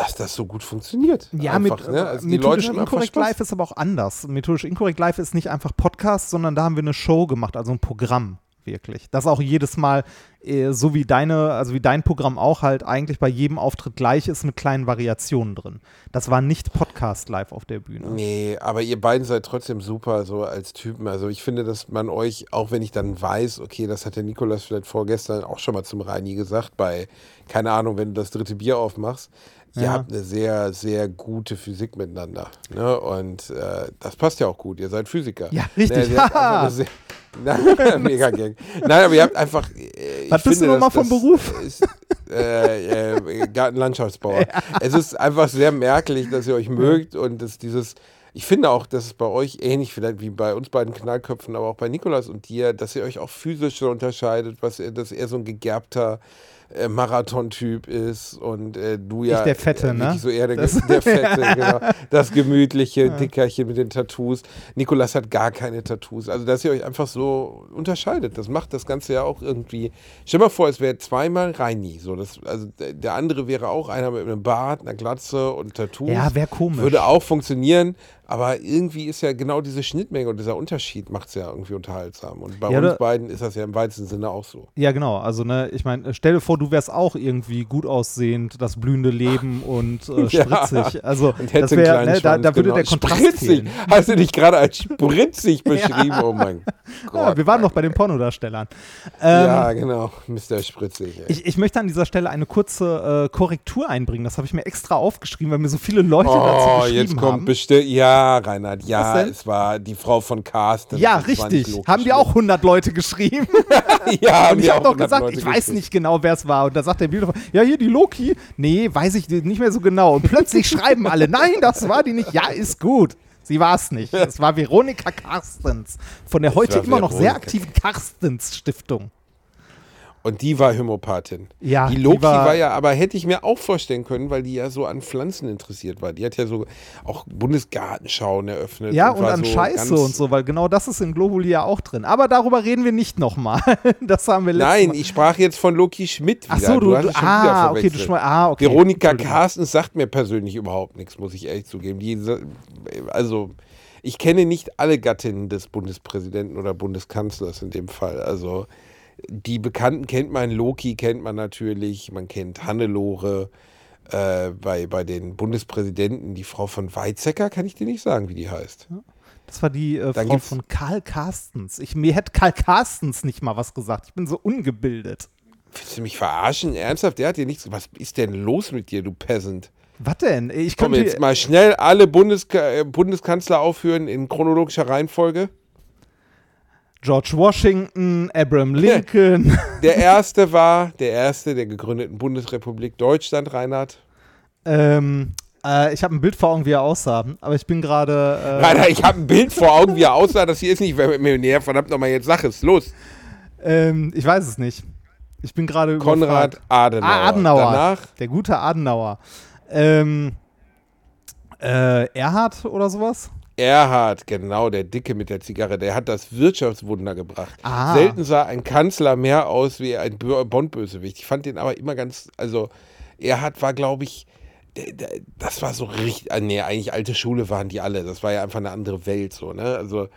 dass das so gut funktioniert. Ja, einfach, mit, ne? also die methodisch inkorrekt live ist aber auch anders. Methodisch inkorrekt live ist nicht einfach Podcast, sondern da haben wir eine Show gemacht, also ein Programm. wirklich. Das auch jedes Mal, äh, so wie deine, also wie dein Programm auch halt eigentlich bei jedem Auftritt gleich ist mit kleinen Variationen drin. Das war nicht Podcast live auf der Bühne. Nee, aber ihr beiden seid trotzdem super so als Typen. Also ich finde, dass man euch, auch wenn ich dann weiß, okay, das hat der Nikolas vielleicht vorgestern auch schon mal zum Reini gesagt, bei, keine Ahnung, wenn du das dritte Bier aufmachst, ihr Ja. habt eine sehr, sehr gute Physik miteinander. Ne? Und äh, das passt ja auch gut. Ihr seid Physiker. Ja, richtig. Ne, sehr, Nein, mega Gang. Nein, aber ihr habt einfach. äh, Was bist du nochmal vom Beruf? Ist, äh, äh, Gartenlandschaftsbauer. Es ist einfach sehr merklich, dass ihr euch mögt und dass dieses. Ich finde auch, dass es bei euch ähnlich vielleicht wie bei uns beiden Knallköpfen, aber auch bei Nikolas und dir, dass ihr euch auch physisch so unterscheidet, was dass er so ein gegerbter äh, Marathon-Typ ist und äh, du ja der Fette, äh, ne? so eher der, Das- der Fette, genau. Das gemütliche Dickerchen mit den Tattoos. Nikolas hat gar keine Tattoos. Also, dass ihr euch einfach so unterscheidet, das macht das Ganze ja auch irgendwie. Stell dir mal vor, es wäre zweimal Reini. So, das, also der der andere wäre auch einer mit einem Bart, einer Glatze und Tattoos. Ja, wäre komisch. Würde auch funktionieren, aber irgendwie ist ja genau diese Schnittmenge und dieser Unterschied macht es ja irgendwie unterhaltsam. Und bei Ja, uns beiden ist das ja im weitesten Sinne auch so. Ja, genau. Also, ne, ich meine, stell dir vor, du wärst auch irgendwie gut aussehend, das blühende Leben und äh, Ja. spritzig. Also, Und hätte das wär, ne, da, da würde genau. der Kontrast Spritzig. fehlen. Hast du dich gerade als spritzig beschrieben? Oh mein Gott. Ja, wir waren noch bei den Pornodarstellern. Ähm, ja, genau. Mr. Spritzig. Ey. Ich, ich möchte an dieser Stelle eine kurze äh, Korrektur einbringen. Das habe ich mir extra aufgeschrieben, weil mir so viele Leute Oh, dazu geschrieben jetzt kommt haben. bestimmt. Ja, Reinhard, Was ja, es war die Frau von Carsten. Ja, richtig. Haben die auch 100 Leute geschrieben? ja, haben Und ich habe auch doch 100 gesagt, Leute ich weiß nicht genau, wer es war. Und da sagt der Bielhofer, ja, hier die Loki. Nee, weiß ich nicht mehr so genau. Und plötzlich schreiben alle, nein, das war die nicht. Ja, ist gut. Sie war es nicht. Es war Veronika Carstens von der heute immer noch sehr Veronika. aktiven Carstens Stiftung. Und die war Homöopathin. Ja, die die Loki war- war, ja, aber hätte ich mir auch vorstellen können, weil die ja so an Pflanzen interessiert war. Die hat ja so auch Bundesgartenschauen eröffnet. Ja, und war an so Scheiße und so, weil genau das ist in Globuli ja auch drin. Aber darüber reden wir nicht nochmal. Das haben wir letztes Nein, Mal. ich sprach jetzt von Loki Schmidt wieder. Ach so, du, hast du schon wieder ah, okay, du schmeißt, ah, okay. Veronika. Carstens sagt mir persönlich überhaupt nichts, muss ich ehrlich zugeben. Die, also, ich kenne nicht alle Gattinnen des Bundespräsidenten oder Bundeskanzlers in dem Fall. Also, die Bekannten kennt man, Loki kennt man natürlich, man kennt Hannelore. Äh, bei, bei den Bundespräsidenten, die Frau von Weizsäcker, kann ich dir nicht sagen, wie die heißt. Das war die äh, Frau von Karl Carstens. Ich, mir hätte Karl Carstens nicht mal was gesagt. Ich bin so ungebildet. Willst du mich verarschen? Ernsthaft? Der hat dir nichts. Was ist denn los mit dir, du Peasant? Was denn? Ich Komm könnte jetzt mal schnell alle Bundeska äh, Bundeskanzler aufführen in chronologischer Reihenfolge. George Washington, Abraham Lincoln. Der erste war der erste der gegründeten Bundesrepublik Deutschland, Reinhard. ähm, äh, ich habe ein Bild vor Augen, wie er aussah. Aber ich bin gerade. Äh, Reinhard, ich habe ein Bild vor Augen, wie er aussah. Das hier ist nicht Millionär. Verdammt nochmal, jetzt sag es. Los. ähm, ich weiß es nicht. Ich bin gerade. Konrad überfragt. Adenauer. Ah, Adenauer. Danach Der gute Adenauer. Ähm, äh, Erhard oder sowas? Erhard, genau, der Dicke mit der Zigarre. Der hat das Wirtschaftswunder gebracht. Ah. Selten sah ein Kanzler mehr aus wie ein Bö- Bond-Bösewicht. Ich fand den aber immer ganz, also Erhard war, glaube ich, das war so richtig, ah, nee, eigentlich alte Schule waren die alle. Das war ja einfach eine andere Welt so, ne? Also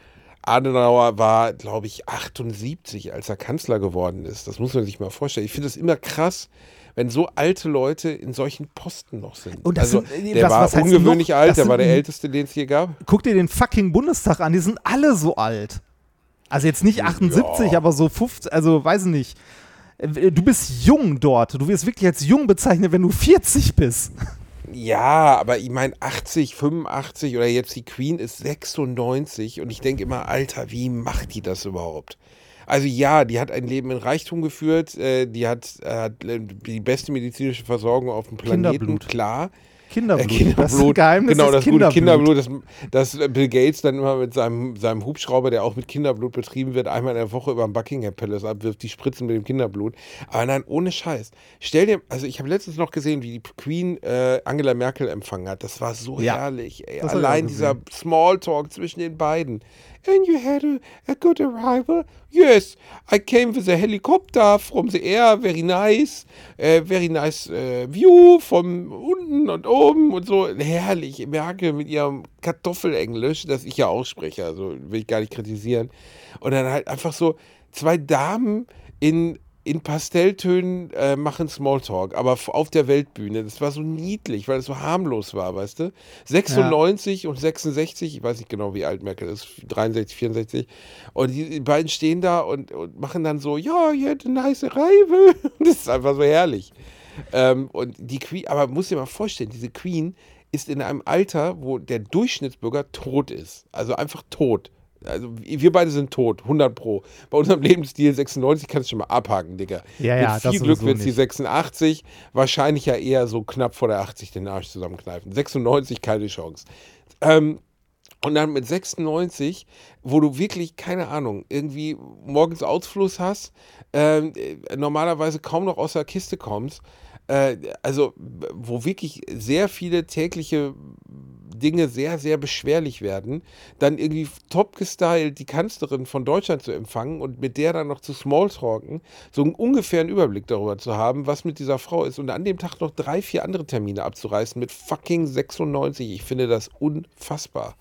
Adenauer war, glaube ich, 78, als er Kanzler geworden ist. Das muss man sich mal vorstellen. Ich finde es immer krass, wenn so alte Leute in solchen Posten noch sind. Und das also, sind- äh, der was- war was ungewöhnlich noch? alt, der war der älteste, den es hier gab. Guck dir den fucking Bundestag an, die sind alle so alt. Also jetzt nicht 78, aber so 50, also weiß ich nicht. Äh, Du bist jung dort. Du wirst wirklich als jung bezeichnet, wenn du 40 bist. Ja, aber ich meine 80, 85 oder jetzt die Queen ist 96 und ich denke immer, Alter, wie macht die das überhaupt? Also ja, die hat ein Leben in Reichtum geführt, äh, die hat, äh, äh, die beste medizinische Versorgung auf dem Planeten, Kinderblut. klar. Kinderblut. Äh, Kinderblut, Das Geheimnis genau, ist das gute Kinderblut. Kinderblut, das, das Bill Gates dann immer mit seinem, seinem Hubschrauber, der auch mit Kinderblut betrieben wird, einmal in der Woche über den Buckingham Palace abwirft, die spritzen mit dem Kinderblut. Aber nein, ohne Scheiß. Stell dir, also ich habe letztens noch gesehen, wie die Queen äh, Angela Merkel empfangen hat. Das war so Ja, herrlich. Ey. Allein dieser Smalltalk zwischen den beiden. And you had a, a good arrival? Yes, I came with a helicopter from the air, very nice, äh, very nice äh, view von unten und oben und so. Herrlich, Merkel mit ihrem Kartoffelenglisch, das ich ja auch spreche, also will ich gar nicht kritisieren. Und dann halt einfach so, zwei Damen in, in Pastelltönen äh, machen Smalltalk, aber auf der Weltbühne. Das war so niedlich, weil es so harmlos war, weißt du? 96 und 66, ich weiß nicht genau, wie alt Merkel ist, 63, 64. Und die, beiden stehen da und, und machen dann so, ja, you had a nice Reibe. Das ist einfach so herrlich. Ähm, und die Queen, aber muss dir mal vorstellen, diese Queen ist in einem Alter, wo der Durchschnittsbürger tot ist. Also einfach tot. Also wir beide sind tot, 100 pro. Bei unserem Lebensstil 96 kannst du schon mal abhaken, Digga. Ja, ja, Mit viel Glück wird sie nicht. 86, wahrscheinlich ja eher so knapp vor der 80 den Arsch zusammenkneifen. 96 keine Chance. Ähm, und dann mit 96, wo du wirklich, keine Ahnung, irgendwie morgens Ausfluss hast, ähm, äh, normalerweise kaum noch aus der Kiste kommst, äh, also wo wirklich sehr viele tägliche Dinge sehr, sehr beschwerlich werden, dann irgendwie top gestylt die Kanzlerin von Deutschland zu empfangen und mit der dann noch zu Smalltalken, so einen ungefähren Überblick darüber zu haben, was mit dieser Frau ist und an dem Tag noch drei, vier andere Termine abzureißen mit fucking 96. Ich finde das unfassbar.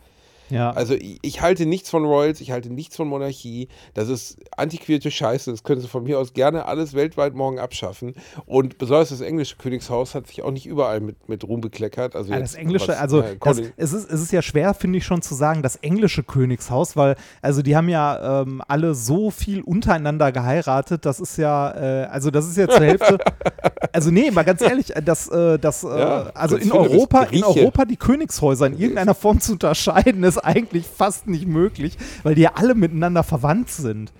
Ja. Also ich, ich halte nichts von Royals, ich halte nichts von Monarchie. Das ist antiquierte Scheiße. Das können sie von mir aus gerne alles weltweit morgen abschaffen. Und besonders das englische Königshaus hat sich auch nicht überall mit, mit Ruhm bekleckert. Also Ja, das englische, was, also äh, das, es, ist, es ist ja schwer, finde ich schon zu sagen, das englische Königshaus, weil, also die haben ja ähm, alle so viel untereinander geheiratet, das ist ja, äh, also das ist ja zur Hälfte, also nee, mal ganz ehrlich, äh, das, äh, das, äh, Ja, also Prinz in Europa, in. Europa die Königshäuser in irgendeiner Form zu unterscheiden, ist eigentlich fast nicht möglich, weil die ja alle miteinander verwandt sind.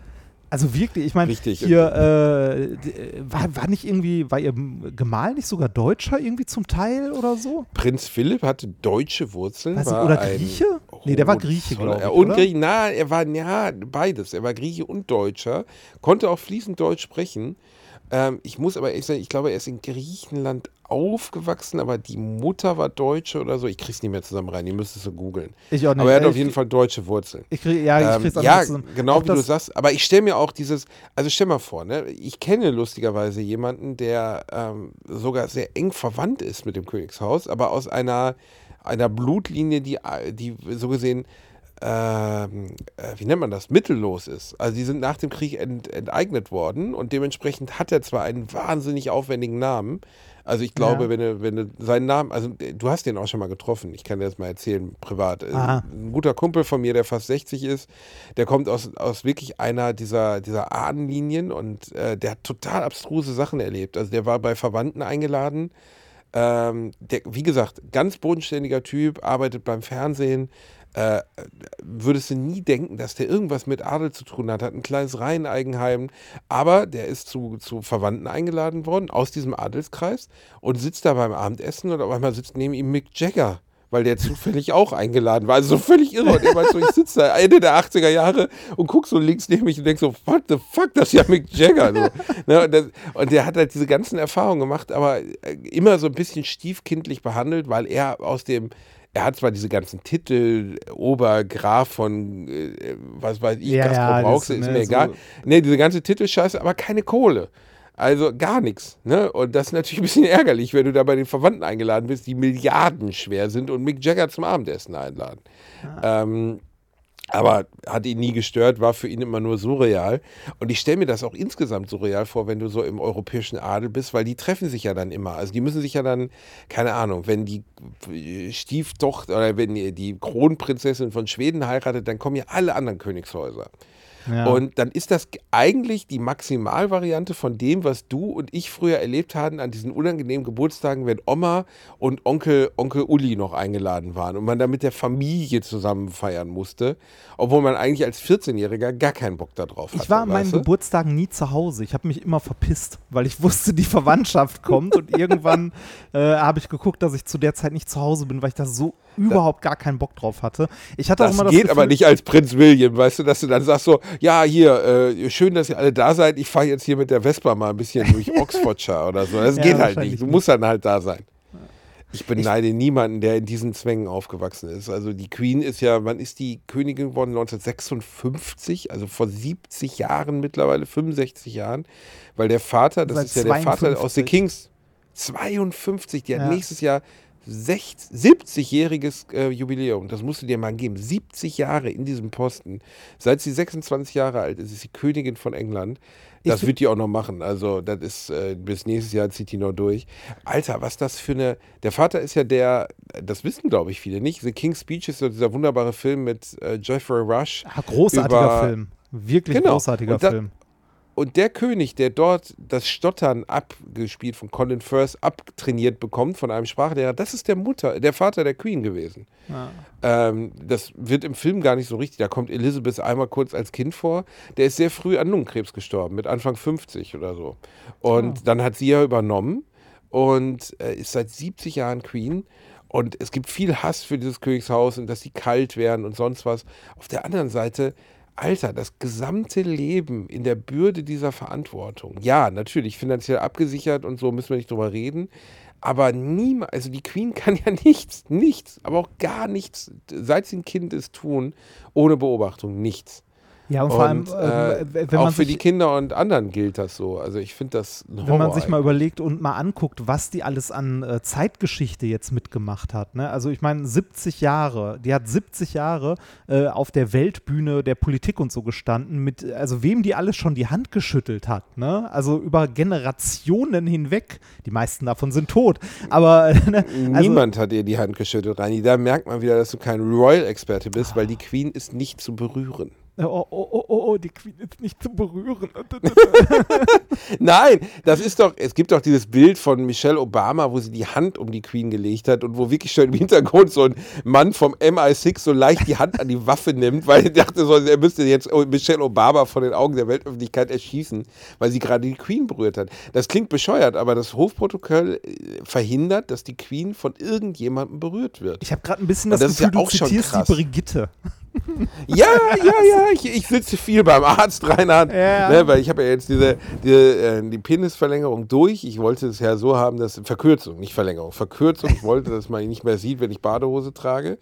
Also wirklich, ich meine, hier äh, war, war nicht irgendwie, war ihr Gemahl nicht sogar Deutscher irgendwie zum Teil oder so? Prinz Philipp hatte deutsche Wurzeln. Weiß war oder Grieche? Nee, der war Grieche, glaub ich, Und? Grieche, na, er war, ja, beides. Er war Grieche und Deutscher, konnte auch fließend Deutsch sprechen. Ähm, ich muss aber ehrlich sagen, ich glaube, er ist in Griechenland aufgewachsen, aber die Mutter war Deutsche oder so. Ich krieg's nicht mehr zusammen rein, die müsstest du googeln. Ich auch nicht. Aber er hat auf jeden Fall deutsche Wurzeln. Ich krieg, ja, ich Ähm, krieg's ja, anders zusammen. genau wie du sagst. Aber ich stelle mir auch dieses, also stell mal vor, ne, ich kenne lustigerweise jemanden, der ähm, sogar sehr eng verwandt ist mit dem Königshaus, aber aus einer, einer Blutlinie, die, die so gesehen, ähm, äh, wie nennt man das, mittellos ist. Also die sind nach dem Krieg ent, enteignet worden und dementsprechend hat er zwar einen wahnsinnig aufwendigen Namen, also ich glaube, Ja. wenn, du, wenn du seinen Namen, also äh, du hast den auch schon mal getroffen, ich kann dir das mal erzählen, privat. Äh, Aha. Ein guter Kumpel von mir, der fast 60 ist, der kommt aus, aus wirklich einer dieser, dieser Ahnenlinien und äh, der hat total abstruse Sachen erlebt. Also der war bei Verwandten eingeladen. Ähm, der, wie gesagt, ganz bodenständiger Typ, arbeitet beim Fernsehen. Äh, würdest du nie denken, dass der irgendwas mit Adel zu tun hat, hat ein kleines Reiheneigenheim, aber der ist zu, zu Verwandten eingeladen worden aus diesem Adelskreis und sitzt da beim Abendessen und auf einmal sitzt neben ihm Mick Jagger, weil der zufällig auch eingeladen war. Also so völlig irre. Und er meint so, ich sitze da Ende der 80er Jahre und guck so links neben mich und denk so, what the fuck, das ist ja Mick Jagger. So. Ne, und, das, und der hat halt diese ganzen Erfahrungen gemacht, aber äh, immer so ein bisschen stiefkindlich behandelt, weil er aus dem er hat zwar diese ganzen Titel, Obergraf von, äh, was weiß ich, Ja, Gastro ja, Brauxel, ist ne, mir so- egal. Nee, diese ganze Titelscheiße, aber keine Kohle. Also gar nichts. Ne? Und das ist natürlich ein bisschen ärgerlich, wenn du da bei den Verwandten eingeladen bist, die Milliarden schwer sind und Mick Jagger zum Abendessen einladen. Ähm, aber hat ihn nie gestört, war für ihn immer nur surreal. Und ich stelle mir das auch insgesamt surreal vor, wenn du so im europäischen Adel bist, weil die treffen sich ja dann immer. Also die müssen sich ja dann, keine Ahnung, wenn die Stieftochter oder wenn die Kronprinzessin von Schweden heiratet, dann kommen ja alle anderen Königshäuser. Ja. Und dann ist das eigentlich die Maximalvariante von dem, was du und ich früher erlebt hatten an diesen unangenehmen Geburtstagen, wenn Oma und Onkel, Onkel Uli noch eingeladen waren und man da mit der Familie zusammen feiern musste, obwohl man eigentlich als 14-Jähriger gar keinen Bock darauf hatte. Ich war an meinen? Geburtstagen nie zu Hause. Ich habe mich immer verpisst, weil ich wusste, die Verwandtschaft kommt und irgendwann äh, habe ich geguckt, dass ich zu der Zeit nicht zu Hause bin, weil ich da so überhaupt gar keinen Bock drauf hatte. Ich hatte auch Das immer das geht Gefühl, aber nicht als Prinz William, weißt du, dass du dann sagst so, ja, hier, äh, schön, dass ihr alle da seid, ich fahre jetzt hier mit der Vespa mal ein bisschen durch Oxfordshire oder so. Das Ja, geht halt nicht. Du musst dann halt da sein. Ich beneide niemanden, der in diesen Zwängen aufgewachsen ist. Also die Queen ist ja, wann ist die Königin geworden? 1956, also vor 70 Jahren mittlerweile, 65 Jahren, weil der Vater, das ist ja der Vater aus The 52. Kings, 52, die hat Ja. nächstes Jahr 60 70-jähriges äh, Jubiläum. Das musst du dir mal geben. 70 Jahre in diesem Posten. Seit sie 26 Jahre alt ist, ist sie Königin von England. Das wird die auch noch machen. Also, das ist äh, bis nächstes Jahr zieht die noch durch. Alter, was das für eine. Der Vater ist ja der, das wissen glaube ich viele nicht. The King's Speech ist so dieser wunderbare Film mit äh, Jeffrey Rush. Ah, großartiger über- Film. Wirklich Genau. großartiger da- Film. Und der König, der dort das Stottern abgespielt von Colin Firth abtrainiert bekommt von einem Sprachlehrer, das ist der Mutter, der Vater der Queen gewesen. Ähm, das wird im Film gar nicht so richtig. Da kommt Elizabeth einmal kurz als Kind vor. Der ist sehr früh an Lungenkrebs gestorben, mit Anfang 50 oder so. Und dann hat sie ja übernommen und äh, ist seit 70 Jahren Queen. Und es gibt viel Hass für dieses Königshaus und dass sie kalt werden und sonst was. Auf der anderen Seite, Alter, das gesamte Leben in der Bürde dieser Verantwortung. Ja, natürlich finanziell abgesichert und so müssen wir nicht drüber reden. Aber niemals, also die Queen kann ja nichts, nichts, aber auch gar nichts, seit sie ein Kind ist, tun, ohne Beobachtung, nichts. Ja, und vor allem, Und, äh, äh, wenn auch man für sich, die Kinder und anderen gilt das so. Also ich finde das ein wenn man Horror sich mal eigentlich. überlegt und mal anguckt, was die alles an äh, Zeitgeschichte jetzt mitgemacht hat. Ne? Also ich meine, 70 Jahre, die hat 70 Jahre äh, auf der Weltbühne der Politik und so gestanden, mit, also wem die alles schon die Hand geschüttelt hat. Ne? Also über Generationen hinweg. Die meisten davon sind tot. Aber ne? also, Niemand hat ihr die Hand geschüttelt, Rani. Da merkt man wieder, dass du kein Royal-Experte bist, weil die Queen ist nicht zu berühren. Oh, oh, oh, oh, oh, die Queen ist nicht zu berühren. Nein, das ist doch, es gibt doch dieses Bild von Michelle Obama, wo sie die Hand um die Queen gelegt hat und wo wirklich schon im Hintergrund so ein Mann vom MI6 so leicht die Hand an die Waffe nimmt, weil er dachte, so, er müsste jetzt Michelle Obama von den Augen der Weltöffentlichkeit erschießen, weil sie gerade die Queen berührt hat. Das klingt bescheuert, aber das Hofprotokoll äh, verhindert, dass die Queen von irgendjemandem berührt wird. Ich habe gerade ein bisschen das, das ist ja Gefühl, auch du schon zitierst krass. die Brigitte. Ja, ja, ja, ich, ich sitze viel beim Arzt, Reinhard, Ja. ne, weil ich habe ja jetzt diese, diese äh, die Penisverlängerung durch. Ich wollte es ja so haben, dass Verkürzung, nicht Verlängerung, Verkürzung. Ich wollte, dass man ihn nicht mehr sieht, wenn ich Badehose trage.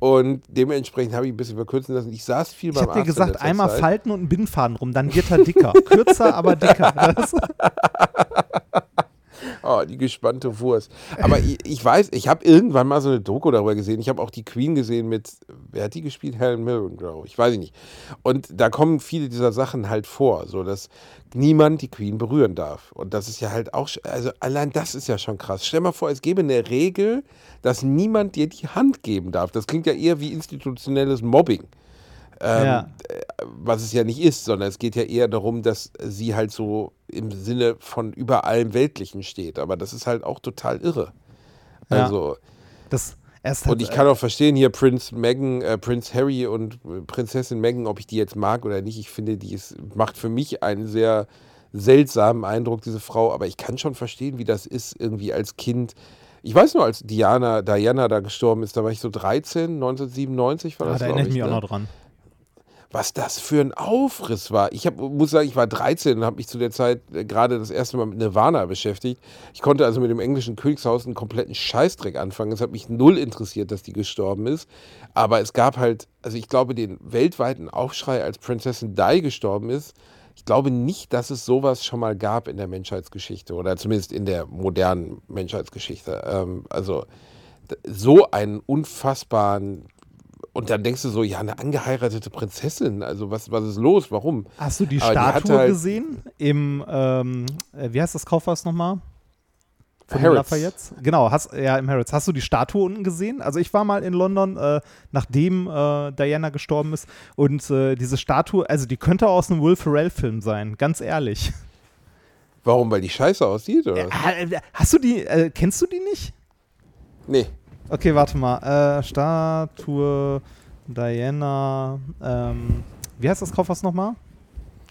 Und dementsprechend habe ich ein bisschen verkürzen lassen. Ich saß viel Ich beim habe dir Arzt. in gesagt, einmal Zeit. falten und einen Bindfaden rum, dann wird er dicker. Kürzer, aber dicker. Oh, die gespannte Wurst. Aber ich, ich weiß, ich habe irgendwann mal so eine Doku darüber gesehen. Ich habe auch die Queen gesehen mit, wer hat die gespielt? Helen Mirren, glaube ich. Weiß ich nicht. Und da kommen viele dieser Sachen halt vor, so dass niemand die Queen berühren darf. Und das ist ja halt auch, also allein das ist ja schon krass. Stell mal vor, es gäbe eine Regel, dass niemand dir die Hand geben darf. Das klingt ja eher wie institutionelles Mobbing. Ähm, Ja. äh, Was es ja nicht ist, sondern es geht ja eher darum, dass sie halt so im Sinne von über allem Weltlichen steht. Aber das ist halt auch total irre. Ja. Also, das erst und ich kann auch verstehen, hier Prinz Meghan, äh, Prinz Harry und äh, Prinzessin Meghan, ob ich die jetzt mag oder nicht. Ich finde, die ist, macht für mich einen sehr seltsamen Eindruck, diese Frau. Aber ich kann schon verstehen, wie das ist, irgendwie als Kind. Ich weiß nur, als Diana, Diana da gestorben ist, da war ich so 13, 1997 war ah, das, da glaub erinnere ich mich ne? auch noch dran. Was das für ein Aufriss war. Ich hab, muss sagen, ich war 13 und habe mich zu der Zeit äh, gerade das erste Mal mit Nirvana beschäftigt. Ich konnte also mit dem englischen Königshaus einen kompletten Scheißdreck anfangen. Es hat mich null interessiert, dass die gestorben ist. Aber es gab halt, also ich glaube, den weltweiten Aufschrei, als Prinzessin Di gestorben ist. Ich glaube nicht, dass es sowas schon mal gab in der Menschheitsgeschichte oder zumindest in der modernen Menschheitsgeschichte. Ähm, also so einen unfassbaren und dann denkst du so, ja, eine angeheiratete Prinzessin, also was, was ist los, warum? Hast du die Aber die Statue halt- gesehen im, ähm, äh, wie heißt das Kaufhaus nochmal? Von Harrods. Genau, hast, ja, im Harrods. Hast du die Statue unten gesehen? Also ich war mal in London, äh, nachdem äh, Diana gestorben ist und äh, diese Statue, also die könnte aus einem Will Ferrell-Film sein, ganz ehrlich. Warum? Weil die scheiße aussieht, oder? Äh, Hast du die, äh, kennst du die nicht? Nee. Okay, warte mal. Äh, Statue Diana, ähm, wie heißt das Kaufhaus nochmal?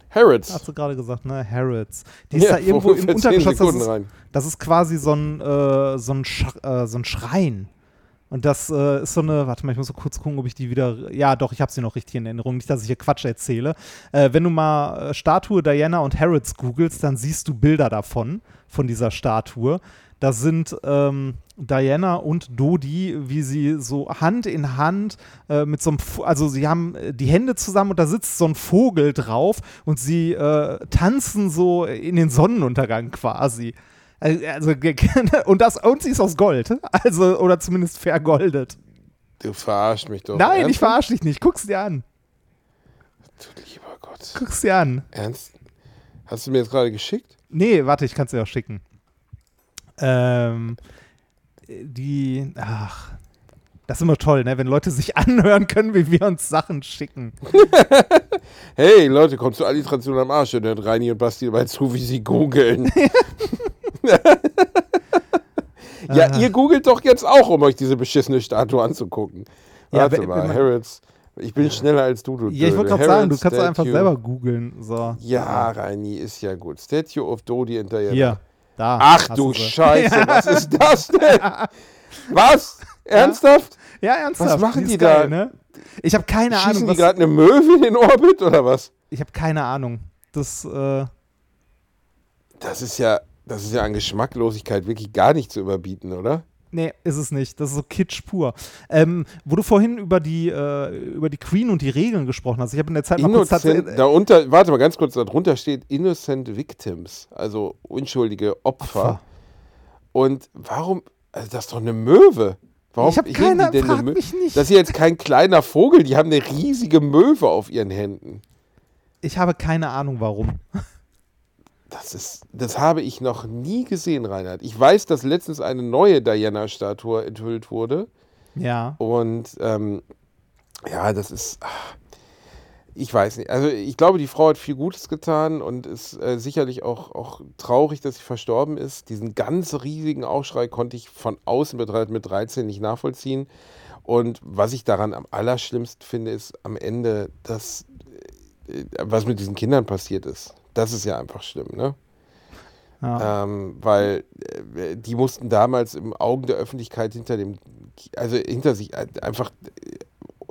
Harrods. Hast du gerade gesagt, ne? Harrods. Die ist Ja, da irgendwo im ungefähr 10 Untergeschoss. Das ist, das ist quasi so ein, äh, so, ein Sch äh, so ein Schrein. Und das äh, ist so eine, warte mal, ich muss so kurz gucken, ob ich die wieder, ja doch, ich habe sie noch richtig in Erinnerung, nicht, dass ich hier Quatsch erzähle. Äh, wenn du mal äh, Statue Diana und Harrods googelst, dann siehst du Bilder davon, von dieser Statue. Da sind ähm, Diana und Dodi, wie sie so Hand in Hand äh, mit so einem, Vo- also sie haben äh, die Hände zusammen und da sitzt so ein Vogel drauf und sie äh, tanzen so in den Sonnenuntergang quasi. Also, und, das, und sie ist aus Gold. Also, oder zumindest vergoldet. Du verarscht mich doch. Nein, ich Ernsthaft? verarsche dich nicht. Guck's dir an. Du lieber Gott. Guck's dir an. Ernst? Hast du mir jetzt gerade geschickt? Nee, warte, ich kann es dir auch schicken. Ähm, die, ach, das ist immer toll, ne? wenn Leute sich anhören können, wie wir uns Sachen schicken. Hey, Leute, kommt zur Alliteration am Arsch und hört Reini und Basti dabei zu, wie sie googeln. ja, Aha. ihr googelt doch jetzt auch, um euch diese beschissene Statue anzugucken. Ja, Warte wenn- mal, Harrods. Ich bin schneller als du, du Ja, ich wollte gerade sagen, du kannst doch einfach Statue. selber googeln. So. Ja, Reini, ist ja gut. Statue of Dodi and Diana. Hier, da. Ach du. Scheiße, was ist das denn? Was? Ernsthaft? Ja, ernsthaft. Was machen die geil, da? Ne? Ich habe keine Schießen Ahnung. die Was, gerade eine Möwe in den Orbit oder was? ich habe keine Ahnung. Das, äh, Das ist ja, das ist ja an Geschmacklosigkeit wirklich gar nicht zu überbieten, oder? Nee, ist es nicht. Das ist so kitsch pur. Ähm, wo du vorhin über die, äh, über die Queen und die Regeln gesprochen hast. Ich habe in der Zeit mal kurz Innocent, tatsächlich. darunter, warte mal ganz kurz, darunter steht Innocent Victims, also unschuldige Opfer. Opfer. Und warum, also das ist doch eine Möwe. Warum Ich hab heben keine- die denn frag eine Möwe? mich nicht. Das ist jetzt kein kleiner Vogel, die haben eine riesige Möwe auf ihren Händen. Ich habe keine Ahnung, warum. Das ist, das habe ich noch nie gesehen, Reinhard. Ich weiß, dass letztens eine neue Diana-Statue enthüllt wurde. Ja. Und ähm, ja, das ist. ach, Ich weiß nicht. Also ich glaube, die Frau hat viel Gutes getan und ist äh, sicherlich auch, auch traurig, dass sie verstorben ist. Diesen ganz riesigen Aufschrei konnte ich von außen betrachtet mit 13 nicht nachvollziehen. Und was ich daran am allerschlimmsten finde, ist am Ende, dass äh, was mit diesen Kindern passiert ist. Das ist ja einfach schlimm, ne? ja. Ähm, weil äh, die mussten damals im Augen der Öffentlichkeit hinter dem, also hinter sich äh, einfach, äh,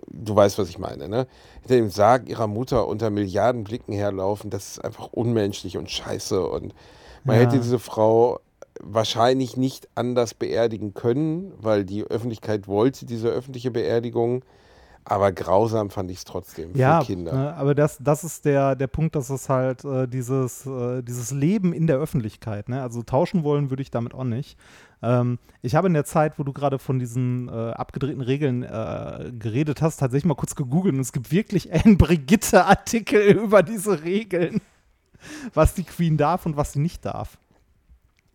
du weißt, was ich meine, ne? Hinter dem Sarg ihrer Mutter unter Milliarden Blicken herlaufen, das ist einfach unmenschlich und scheiße. Und man Ja. hätte diese Frau wahrscheinlich nicht anders beerdigen können, weil die Öffentlichkeit wollte diese öffentliche Beerdigung. Aber grausam fand ich es trotzdem Ja, für Kinder. ne, aber das, das ist der, der Punkt, dass es halt äh, dieses, äh, dieses Leben in der Öffentlichkeit, ne? also tauschen wollen würde ich damit auch nicht. Ähm, ich habe in der Zeit, wo du gerade von diesen äh, abgedrehten Regeln äh, geredet hast, tatsächlich mal kurz gegoogelt und es gibt wirklich einen Brigitte-Artikel über diese Regeln, was die Queen darf und was sie nicht darf.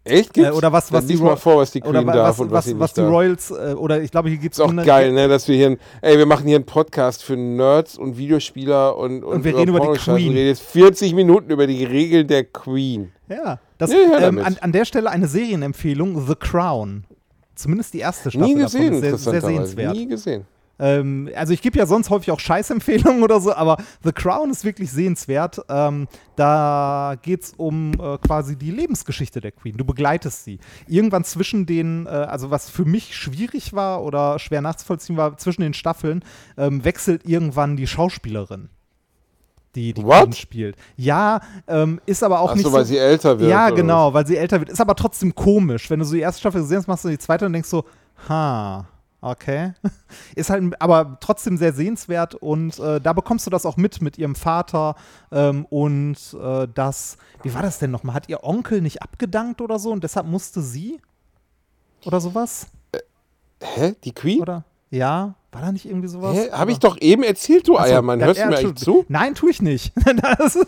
Echt? Gibt's? Äh, oder was, was Dann lies mal vor, was die Queen oder wa- darf was, und was, was, sie nicht was die darf. Royals, äh, oder ich glaube, hier gibt es Ist auch geil, ne, dass wir hier, ein, ey, wir machen hier einen Podcast für Nerds und Videospieler und, und, wir reden über die und Queen. reden jetzt 40 Minuten über die Regeln der Queen. Ja, das, ja, ähm, an, an der Stelle eine Serienempfehlung, The Crown. Zumindest die erste Staffel Nie gesehen, davon ist sehr, sehr sehenswert. Nie gesehen. Ähm, also ich gebe ja sonst häufig auch Scheißempfehlungen oder so, aber The Crown ist wirklich sehenswert. Ähm, da geht es um äh, quasi die Lebensgeschichte der Queen. Du begleitest sie. Irgendwann zwischen den, äh, also was für mich schwierig war oder schwer nachzuvollziehen war, zwischen den Staffeln ähm, wechselt irgendwann die Schauspielerin. Die die What? Queen spielt. Ja, ähm, ist aber auch Ach nicht so, weil sie älter wird. ja, genau, weil sie älter wird. Ist aber trotzdem komisch. Wenn du so die erste Staffel gesehen hast, machst du die zweite und denkst so, ha, okay. Ist halt aber trotzdem sehr sehenswert und äh, da bekommst du das auch mit mit ihrem Vater ähm, und äh, das, wie war das denn nochmal? Hat ihr Onkel nicht abgedankt oder so und deshalb musste sie? Oder sowas? was? Hä? Die Queen? Oder? Ja, war da nicht irgendwie sowas? Hä? Habe ich doch eben erzählt, du Eiermann. Hörst du ja, mir eigentlich zu? Nein, tue ich nicht. das,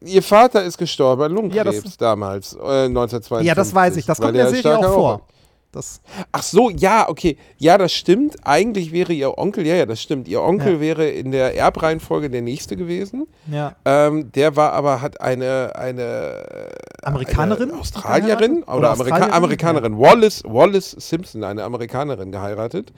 Ihr Vater ist gestorben an Lungenkrebs das- damals, äh, 1952. ja, das weiß ich. Das kommt in der er Serie starker auch vor. Das, Ach so, ja, okay. Ja, das stimmt. Eigentlich wäre ihr Onkel, ja, ja, das stimmt. Ihr Onkel Ja. wäre in der Erbreihenfolge der nächste gewesen. ja. Ähm, der war aber, hat eine, eine Amerikanerin? Eine Australierin oder, Oder Amerika Australierin? Amerikanerin. Wallace, Wallace Simpson, eine Amerikanerin geheiratet.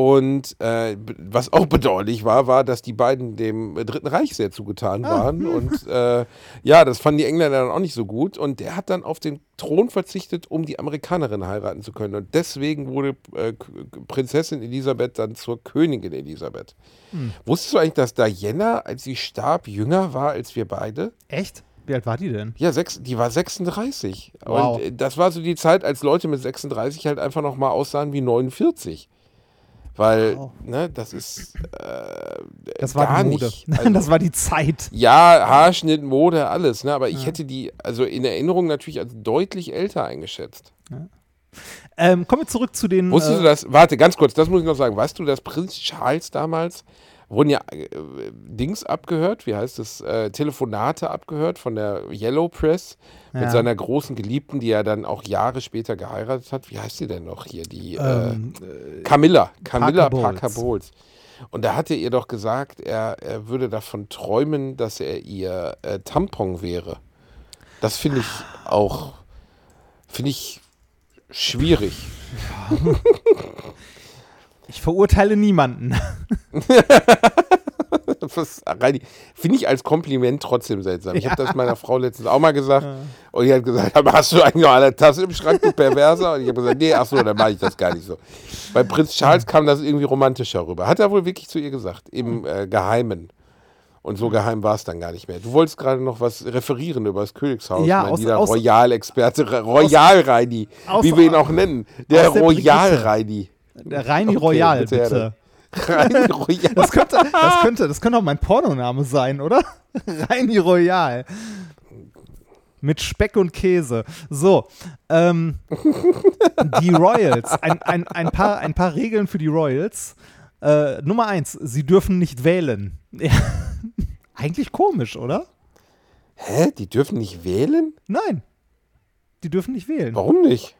Und äh, was auch bedauerlich war, war, dass die beiden dem Dritten Reich sehr zugetan Ah. waren. Und äh, ja, das fanden die Engländer dann auch nicht so gut. Und der hat dann auf den Thron verzichtet, um die Amerikanerin heiraten zu können. Und deswegen wurde äh, Prinzessin Elisabeth dann zur Königin Elisabeth. Hm. Wusstest du eigentlich, dass Diana, als sie starb, jünger war als wir beide? Echt? Wie alt war die denn? Ja, sechs, die war 36. Wow. Und äh, das war so die Zeit, als Leute mit 36 halt einfach noch mal aussahen wie 49. Weil, Wow. ne, das ist äh, Das war gar die Mode. nicht. Also, das war die Zeit. ja, Haarschnitt, Mode, alles, ne? Aber ich hätte die, also in Erinnerung natürlich als deutlich älter eingeschätzt. Ähm, kommen wir zurück zu den. Wusstest äh, du das? Warte, ganz kurz, das muss ich noch sagen. Weißt du, dass Prinz Charles damals wurden ja äh, Dings abgehört, wie heißt es, äh, Telefonate abgehört von der Yellow Press mit Ja. seiner großen Geliebten, die er dann auch Jahre später geheiratet hat. Wie heißt sie denn noch hier? Die Ähm, äh, Camilla, Camilla Parker Bowles. Und da hat er ihr doch gesagt, er, er würde davon träumen, dass er ihr äh, Tampon wäre. Das finde ich auch, finde ich schwierig. Ich verurteile niemanden. Finde ich als Kompliment trotzdem seltsam. Ich habe das meiner Frau letztens auch mal gesagt und die hat gesagt, aber hast du eigentlich noch eine Tasse im Schrank, du Perverser? Und ich habe gesagt, nee, ach so, dann mache ich das gar nicht so. Bei Prinz Charles kam das irgendwie romantischer rüber. Hat er wohl wirklich zu ihr gesagt, im äh, Geheimen. Und so geheim war es dann gar nicht mehr. Du wolltest gerade noch was referieren über das Königshaus, Ja, mein aus- lieber Royal-Experte, Royal-Reini, wie wir ihn auch nennen. Der Royal-Reini. Der Reini Okay, Royal, bitte, bitte. Reini Royal. Das könnte, das, könnte, das könnte auch mein Pornoname sein, oder? Reini Royal. Mit Speck und Käse. So, ähm, die Royals. Ein, ein, ein, paar, ein paar Regeln für die Royals. Äh, Nummer eins, sie dürfen nicht wählen. Ja. Eigentlich komisch, oder? Hä? Die dürfen nicht wählen? Nein. Die dürfen nicht wählen. Warum nicht?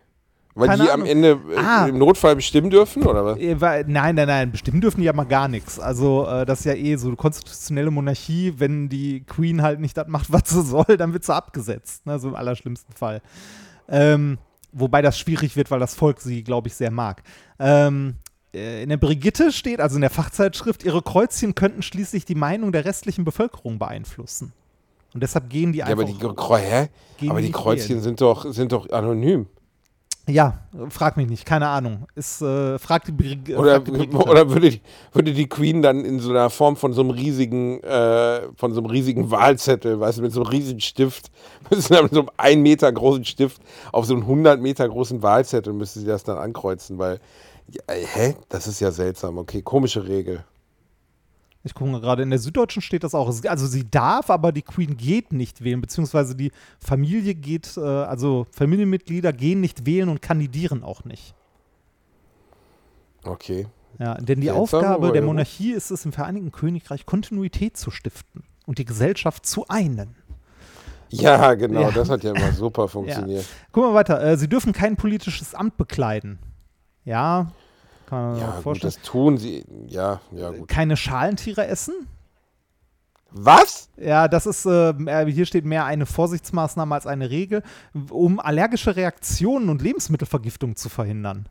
Weil Keine die am Ahnung. Ende äh, Ah. im Notfall bestimmen dürfen, oder was? Äh, Nein, nein, nein, bestimmen dürfen die ja mal gar nichts. Also, äh, das ist ja eh so eine konstitutionelle Monarchie. Wenn die Queen halt nicht das macht, was sie soll, dann wird sie abgesetzt. Ne? So im allerschlimmsten Fall. Ähm, wobei das schwierig wird, weil das Volk sie, glaube ich, sehr mag. Ähm, äh, in der Brigitte steht, also in der Fachzeitschrift, ihre Kreuzchen könnten schließlich die Meinung der restlichen Bevölkerung beeinflussen. Und deshalb gehen die Ja, einfach. aber die, Kreu- hä? aber die die Kreuzchen wählen. sind doch, sind doch anonym. Ja, frag mich nicht, keine Ahnung. Ist, äh, frag die, Brig Oder, frag die oder würde, die, würde die Queen dann in so einer Form von so einem riesigen, äh, von so einem riesigen Wahlzettel, weißt du, mit so einem riesigen Stift, müssen dann mit so einem 1 Meter großen Stift auf so einen 100 Meter großen Wahlzettel müsste sie das dann ankreuzen, weil, ja, äh, hä? Das ist ja seltsam. Okay, komische Regel. Ich gucke mal gerade, in der Süddeutschen steht das auch. Also sie darf, aber die Queen geht nicht wählen, beziehungsweise die Familie geht, äh, also Familienmitglieder gehen nicht wählen und kandidieren auch nicht. Okay. Ja, denn die Seltsam, Aufgabe der ja. Monarchie ist es im Vereinigten Königreich, Kontinuität zu stiften und die Gesellschaft zu einen. Ja, genau, Ja. das hat ja immer super funktioniert. Guck mal weiter. Äh, sie dürfen kein politisches Amt bekleiden. Ja, kann man Ja, gut, vorstellen. das tun sie. Ja, ja, gut. Keine Schalentiere essen. Was? Ja, das ist, äh, äh, hier steht mehr eine Vorsichtsmaßnahme als eine Regel, um allergische Reaktionen und Lebensmittelvergiftung zu verhindern.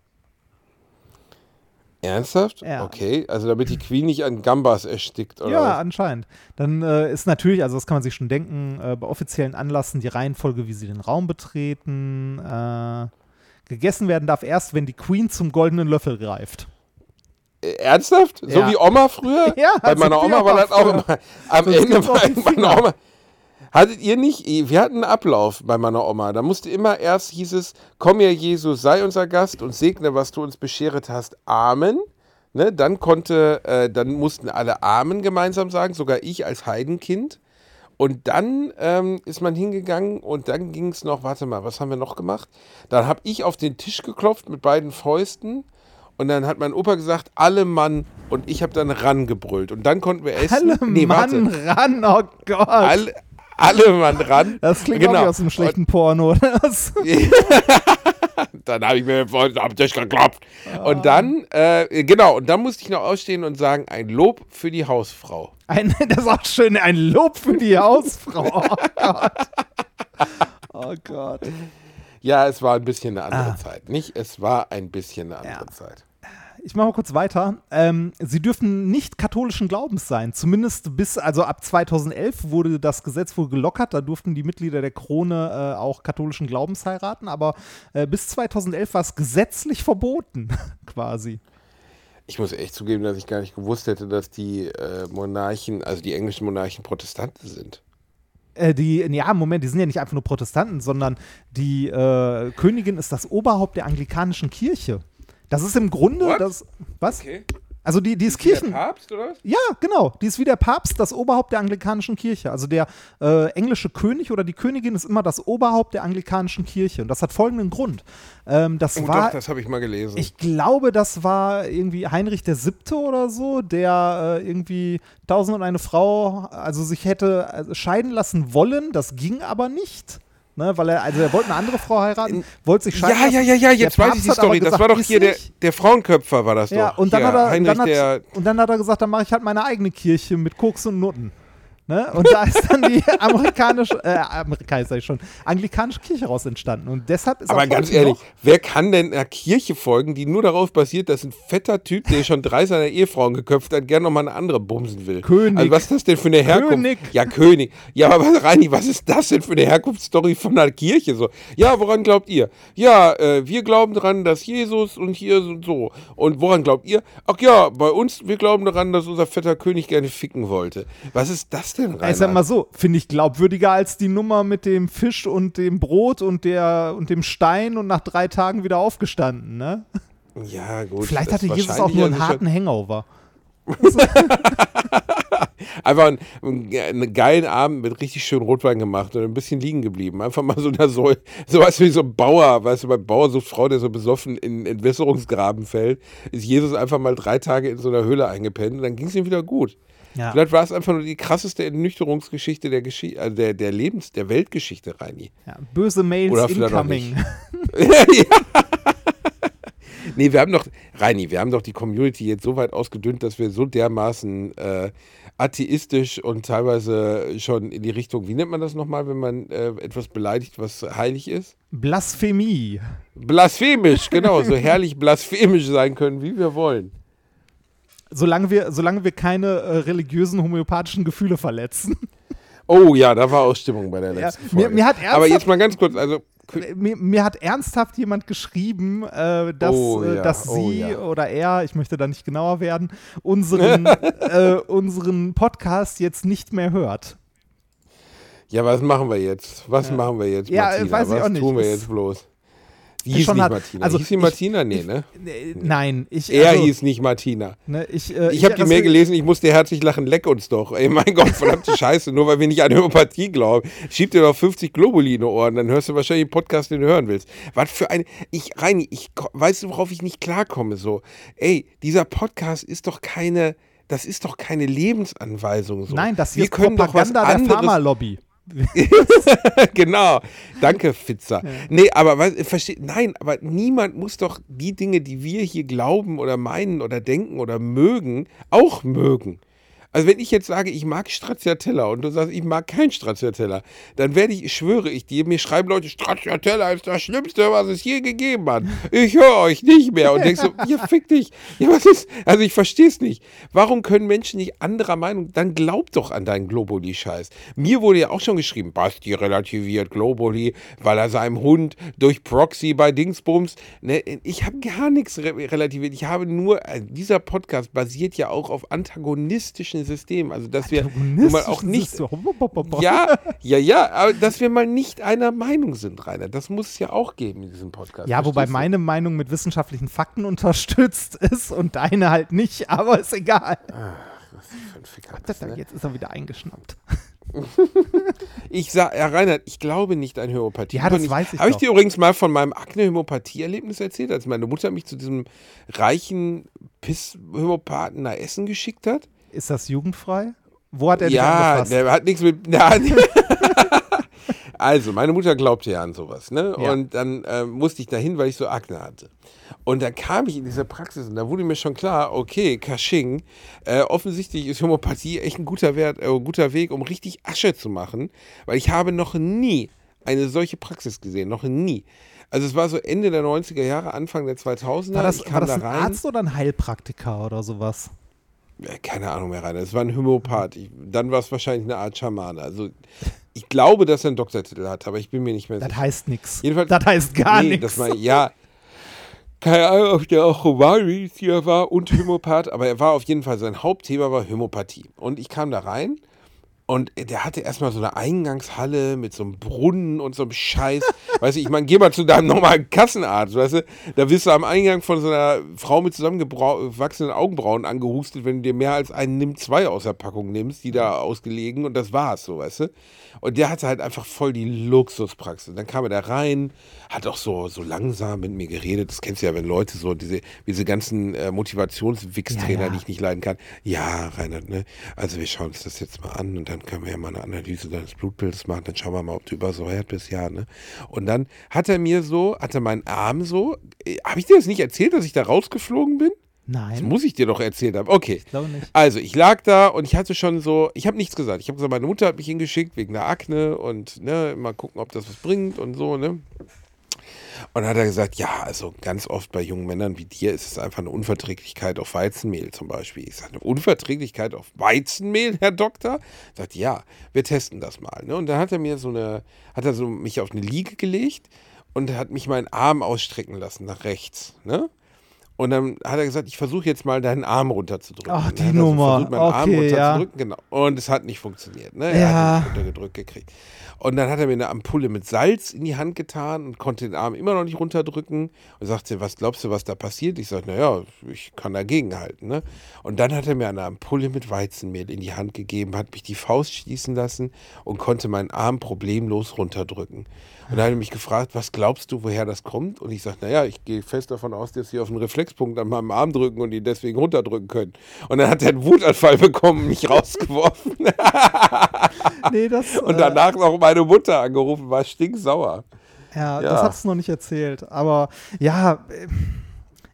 Ernsthaft? Ja. Okay, also damit die Queen nicht an Gambas erstickt, oder? ja, was? anscheinend. Dann äh, ist natürlich, also das kann man sich schon denken, äh, bei offiziellen Anlassen die Reihenfolge, wie sie den Raum betreten. Äh, gegessen werden darf erst, wenn die Queen zum goldenen Löffel greift. Äh, Ernsthaft? So Ja. wie Oma früher? Ja, Bei so meiner Oma war das auch immer. Am Sonst Ende meiner Finger. Oma. Hattet ihr nicht? Wir hatten einen Ablauf bei meiner Oma. Da musste immer erst hieß es, komm her Jesus, sei unser Gast und segne, was du uns bescheret hast. Amen. Ne, dann konnte, äh, dann mussten alle Amen gemeinsam sagen, sogar ich als Heidenkind. Und dann ähm, ist man hingegangen und dann ging es noch, warte mal, was haben wir noch gemacht? Dann habe ich auf den Tisch geklopft mit beiden Fäusten und dann hat mein Opa gesagt, alle Mann und ich habe dann rangebrüllt und dann konnten wir essen. Alle Nee, Mann warte. ran, oh Gott. Alle, alle Mann ran. das klingt genau. aus einem schlechten Porno. Das, Dann habe ich mir auf den Tisch geklopft. Ah. Und dann, äh, genau, und dann musste ich noch ausstehen und sagen, ein Lob für die Hausfrau. ein, das ist auch schön, ein Lob für die Hausfrau. Oh Gott. Oh Gott. Ja, es war ein bisschen eine Ah. andere Zeit. Nicht, es war ein bisschen eine andere Ja. Zeit. Ich mache mal kurz weiter. Ähm, sie dürfen nicht katholischen Glaubens sein. Zumindest bis, also ab 2011 wurde das Gesetz wohl gelockert. Da durften die Mitglieder der Krone äh, auch katholischen Glaubens heiraten. Aber äh, bis 2011 war es gesetzlich verboten, quasi. Ich muss echt zugeben, dass ich gar nicht gewusst hätte, dass die äh, Monarchen, also die englischen Monarchen Protestanten sind. Äh, die, ja, Moment, die sind ja nicht einfach nur Protestanten, sondern die äh, Königin ist das Oberhaupt der anglikanischen Kirche. Das ist im Grunde What? das. Was? Okay. Also die, die ist Wie der Kirchen. Papst, oder was? Ja, genau. Die ist wie der Papst, das Oberhaupt der anglikanischen Kirche. Also der äh, englische König oder die Königin ist immer das Oberhaupt der anglikanischen Kirche. Und das hat folgenden Grund. Ähm, das Oh, war, doch, das habe ich mal gelesen. ich glaube, das war irgendwie Heinrich der Siebte oder so, der äh, irgendwie tausend und eine Frau, also sich hätte also scheiden lassen wollen. Das ging aber nicht. Ne, weil er, also er wollte eine andere Frau heiraten, wollte sich scheiden ja, ja, ja, ja, jetzt weiß ich die Story. Das gesagt, war doch hier der, der Frauenköpfer, war das Ja, doch. und dann, hier, hat er, Heinrich dann, hat, und dann hat er gesagt, dann mache ich halt meine eigene Kirche mit Koks und Nutten. Ne? Und da ist dann die amerikanische, äh, sag ich schon, anglikanische Kirche raus entstanden. Und deshalb ist Aber ganz ehrlich, wer kann denn einer Kirche folgen, die nur darauf basiert, dass ein fetter Typ, der schon drei seiner Ehefrauen geköpft hat, gerne nochmal eine andere bumsen will? König. Also was ist das denn für eine Herkunft? König. Ja, König. Ja, aber Reini, was ist das denn für eine Herkunftsstory von einer Kirche? So, ja, woran glaubt ihr? Ja, äh, wir glauben daran, dass Jesus und hier und so. Und woran glaubt ihr? Ach ja, bei uns, wir glauben daran, dass unser fetter König gerne ficken wollte. Was ist das denn, Rainer? Ich sag mal so, finde ich glaubwürdiger als die Nummer mit dem Fisch und dem Brot und, der, und dem Stein und nach drei Tagen wieder aufgestanden. Ne? ja, gut. Vielleicht hatte Jesus auch nur einen harten Hangover. Einfach einen, einen geilen Abend mit richtig schön Rotwein gemacht und ein bisschen liegen geblieben. Einfach mal so eine so, sowas wie so ein Bauer, weißt du, bei Bauer so Frau, der so besoffen in Entwässerungsgraben fällt, ist Jesus einfach mal drei Tage in so einer Höhle eingepennt und dann ging es ihm wieder gut. Ja. Vielleicht war es einfach nur die krasseste Ernüchterungsgeschichte der, Geschi äh, der, der Lebens-, der Weltgeschichte, Reini. Ja, böse Mails Oder incoming. Nee, wir haben doch, Reini, wir haben doch die Community jetzt so weit ausgedünnt, dass wir so dermaßen äh, atheistisch und teilweise schon in die Richtung, wie nennt man das nochmal, wenn man äh, etwas beleidigt, was heilig ist? Blasphemie. Blasphemisch, genau, so herrlich blasphemisch sein können, wie wir wollen. Solange wir, solange wir keine äh, religiösen homöopathischen Gefühle verletzen. Oh ja, da war auch Stimmung bei der letzten mir- Folge. mir hat Aber jetzt mal ganz kurz, also mir, mir hat ernsthaft jemand geschrieben, äh, dass, Oh äh, ja, dass oh sie ja. oder er, ich möchte da nicht genauer werden, unseren, äh, unseren Podcast jetzt nicht mehr hört. Ja, was machen wir jetzt? Was machen wir jetzt, Ja, Martina? weiß ich was auch nicht. tun wir jetzt bloß? Hieß schon nicht hart. Martina. Also hieß sie ich- Martina? Nee, ne? Äh, Nein, ich. Er also, hieß nicht Martina. Ne, ich äh, Ich habe die also- Mail gelesen, ich musste herzlich lachen, leck uns doch. Ey, mein Gott, verdammte Scheiße, nur weil wir nicht an Homöopathie glauben. Schieb dir doch 50 Globuli in die Ohren, dann hörst du wahrscheinlich den Podcast, den du hören willst. Was für ein, ich, Reini, ich, weißt du, worauf ich nicht klarkomme, so, ey, dieser Podcast ist doch keine, das ist doch keine Lebensanweisung, so. Nein, das hier wir ist können doch was Propaganda der anderes Pharmalobby. genau. Danke, Fitzer. Nee, aber was, versteh, nein, aber niemand muss doch die Dinge, die wir hier glauben oder meinen oder denken oder mögen, auch mögen. Also wenn ich jetzt sage, ich mag Stracciatella und du sagst, ich mag kein Stracciatella, dann werde ich, schwöre ich dir, mir schreiben Leute, Stracciatella ist das Schlimmste, was es je gegeben hat. Ich höre euch nicht mehr. Und denkst so, ja, fick dich. Ja, was ist, also ich verstehe es nicht. Warum können Menschen nicht anderer Meinung, dann glaub doch an deinen Globuli-Scheiß. Mir wurde ja auch schon geschrieben, Basti relativiert Globuli, weil er seinem Hund durch Proxy bei Dingsbums, ne, ich habe gar nichts re relativiert. Ich habe nur, äh, dieser Podcast basiert ja auch auf antagonistischen Systemen. Also, dass wir mal auch nicht, ja, ja, ja, aber dass wir mal nicht einer Meinung sind, Rainer. Das muss es ja auch geben in diesem Podcast. Ja, wobei du? meine Meinung mit wissenschaftlichen Fakten unterstützt ist und deine halt nicht, aber ist egal. Für ein Ficker Das, ne? jetzt ist er wieder eingeschnappt. Ich sag, Herr Reinhard, ich glaube nicht an Homöopathie. Ja, das Und weiß ich Habe ich dir übrigens mal von meinem Akne-Homöopathie-Erlebnis erzählt, als meine Mutter mich zu diesem reichen Piss-Homöopathen nach Essen geschickt hat? Ist das jugendfrei? Wo hat er dich Ja, der hat nichts mit. Na, also, meine Mutter glaubte ja an sowas, ne? Ja. Und dann äh, musste ich dahin, weil ich so Akne hatte. Und dann kam ich in diese Praxis und da wurde mir schon klar, okay, Kasching, äh, offensichtlich ist Homöopathie echt ein guter, Wert, äh, guter Weg, um richtig Asche zu machen, weil ich habe noch nie eine solche Praxis gesehen, noch nie. Also es war so Ende der 90er Jahre, Anfang der 2000er. war das, war das da ein. Arzt oder ein Heilpraktiker oder sowas? Keine Ahnung mehr rein. Es war ein Homöopath. Ich, dann war es wahrscheinlich eine Art Schamane. Also ich glaube, dass er einen Doktortitel hat, aber ich bin mir nicht mehr Das sicher. heißt nichts. Jedenfalls- Das heißt gar nee, nichts. Das ja, keine Ahnung, ob der auch Humanmediziner war und Homöopath, aber er war auf jeden Fall, sein Hauptthema war Homöopathie. Und ich kam da rein Und der hatte erstmal so eine Eingangshalle mit so einem Brunnen und so einem Scheiß. weißt du, ich meine, geh mal zu deinem normalen Kassenarzt, weißt du? Da wirst du am Eingang von so einer Frau mit zusammengewachsenen Augenbrauen angehustet, wenn du dir mehr als einen Nimm zwei aus der Packung nimmst, die da ausgelegen und das war's so, weißt du? Und der hatte halt einfach voll die Luxuspraxis. Dann kam er da rein, hat auch so, so langsam mit mir geredet. Das kennst du ja, wenn Leute so diese, diese ganzen äh, Motivationswix-Trainer, Ja, ja. die ich nicht leiden kann. Ja, Reinhard, ne? Also wir schauen uns das jetzt mal an und dann können wir ja mal eine Analyse deines Blutbildes machen. Dann schauen wir mal, ob du übersäuert bist, ja, ne? Und dann hat er mir so, hat er meinen Arm so, äh, habe ich dir das nicht erzählt, dass ich da rausgeflogen bin? Das Nein, muss ich dir doch erzählt haben. Okay. ich glaube nicht. Also, ich lag da und ich hatte schon so, ich habe nichts gesagt. Ich habe gesagt, meine Mutter hat mich hingeschickt wegen der Akne und ne, mal gucken, ob das was bringt und so, ne? Und dann hat er gesagt, ja, also ganz oft bei jungen Männern wie dir ist es einfach eine Unverträglichkeit auf Weizenmehl zum Beispiel. Ich sage, eine Unverträglichkeit auf Weizenmehl, Herr Doktor? Sagt, ja, wir testen das mal. Ne? Und dann hat er mir so eine, hat er so mich auf eine Liege gelegt und hat mich meinen Arm ausstrecken lassen nach rechts. Ne? Und dann hat er gesagt, ich versuche jetzt mal deinen Arm runterzudrücken. Ach, die er Nummer. versucht, meinen Arm Okay, ja. genau. Und es hat nicht funktioniert. Ne? Er Ja. hat mich runtergedrückt gekriegt. Und dann hat er mir eine Ampulle mit Salz in die Hand getan und konnte den Arm immer noch nicht runterdrücken. Und sagte, was glaubst du, was da passiert? Ich sagte, naja, ich kann dagegenhalten. Ne? Und dann hat er mir eine Ampulle mit Weizenmehl in die Hand gegeben, hat mich die Faust schließen lassen und konnte meinen Arm problemlos runterdrücken. Und dann hat er mich gefragt, was glaubst du, woher das kommt? Und ich sagte, naja, ich gehe fest davon aus, dass sie auf einen Reflexpunkt an meinem Arm drücken und ihn deswegen runterdrücken können. Und dann hat er einen Wutanfall bekommen, mich rausgeworfen. Nee, das, Und äh, danach noch meine Mutter angerufen, war stinksauer. Ja, Ja. das hast du noch nicht erzählt. Aber ja, äh,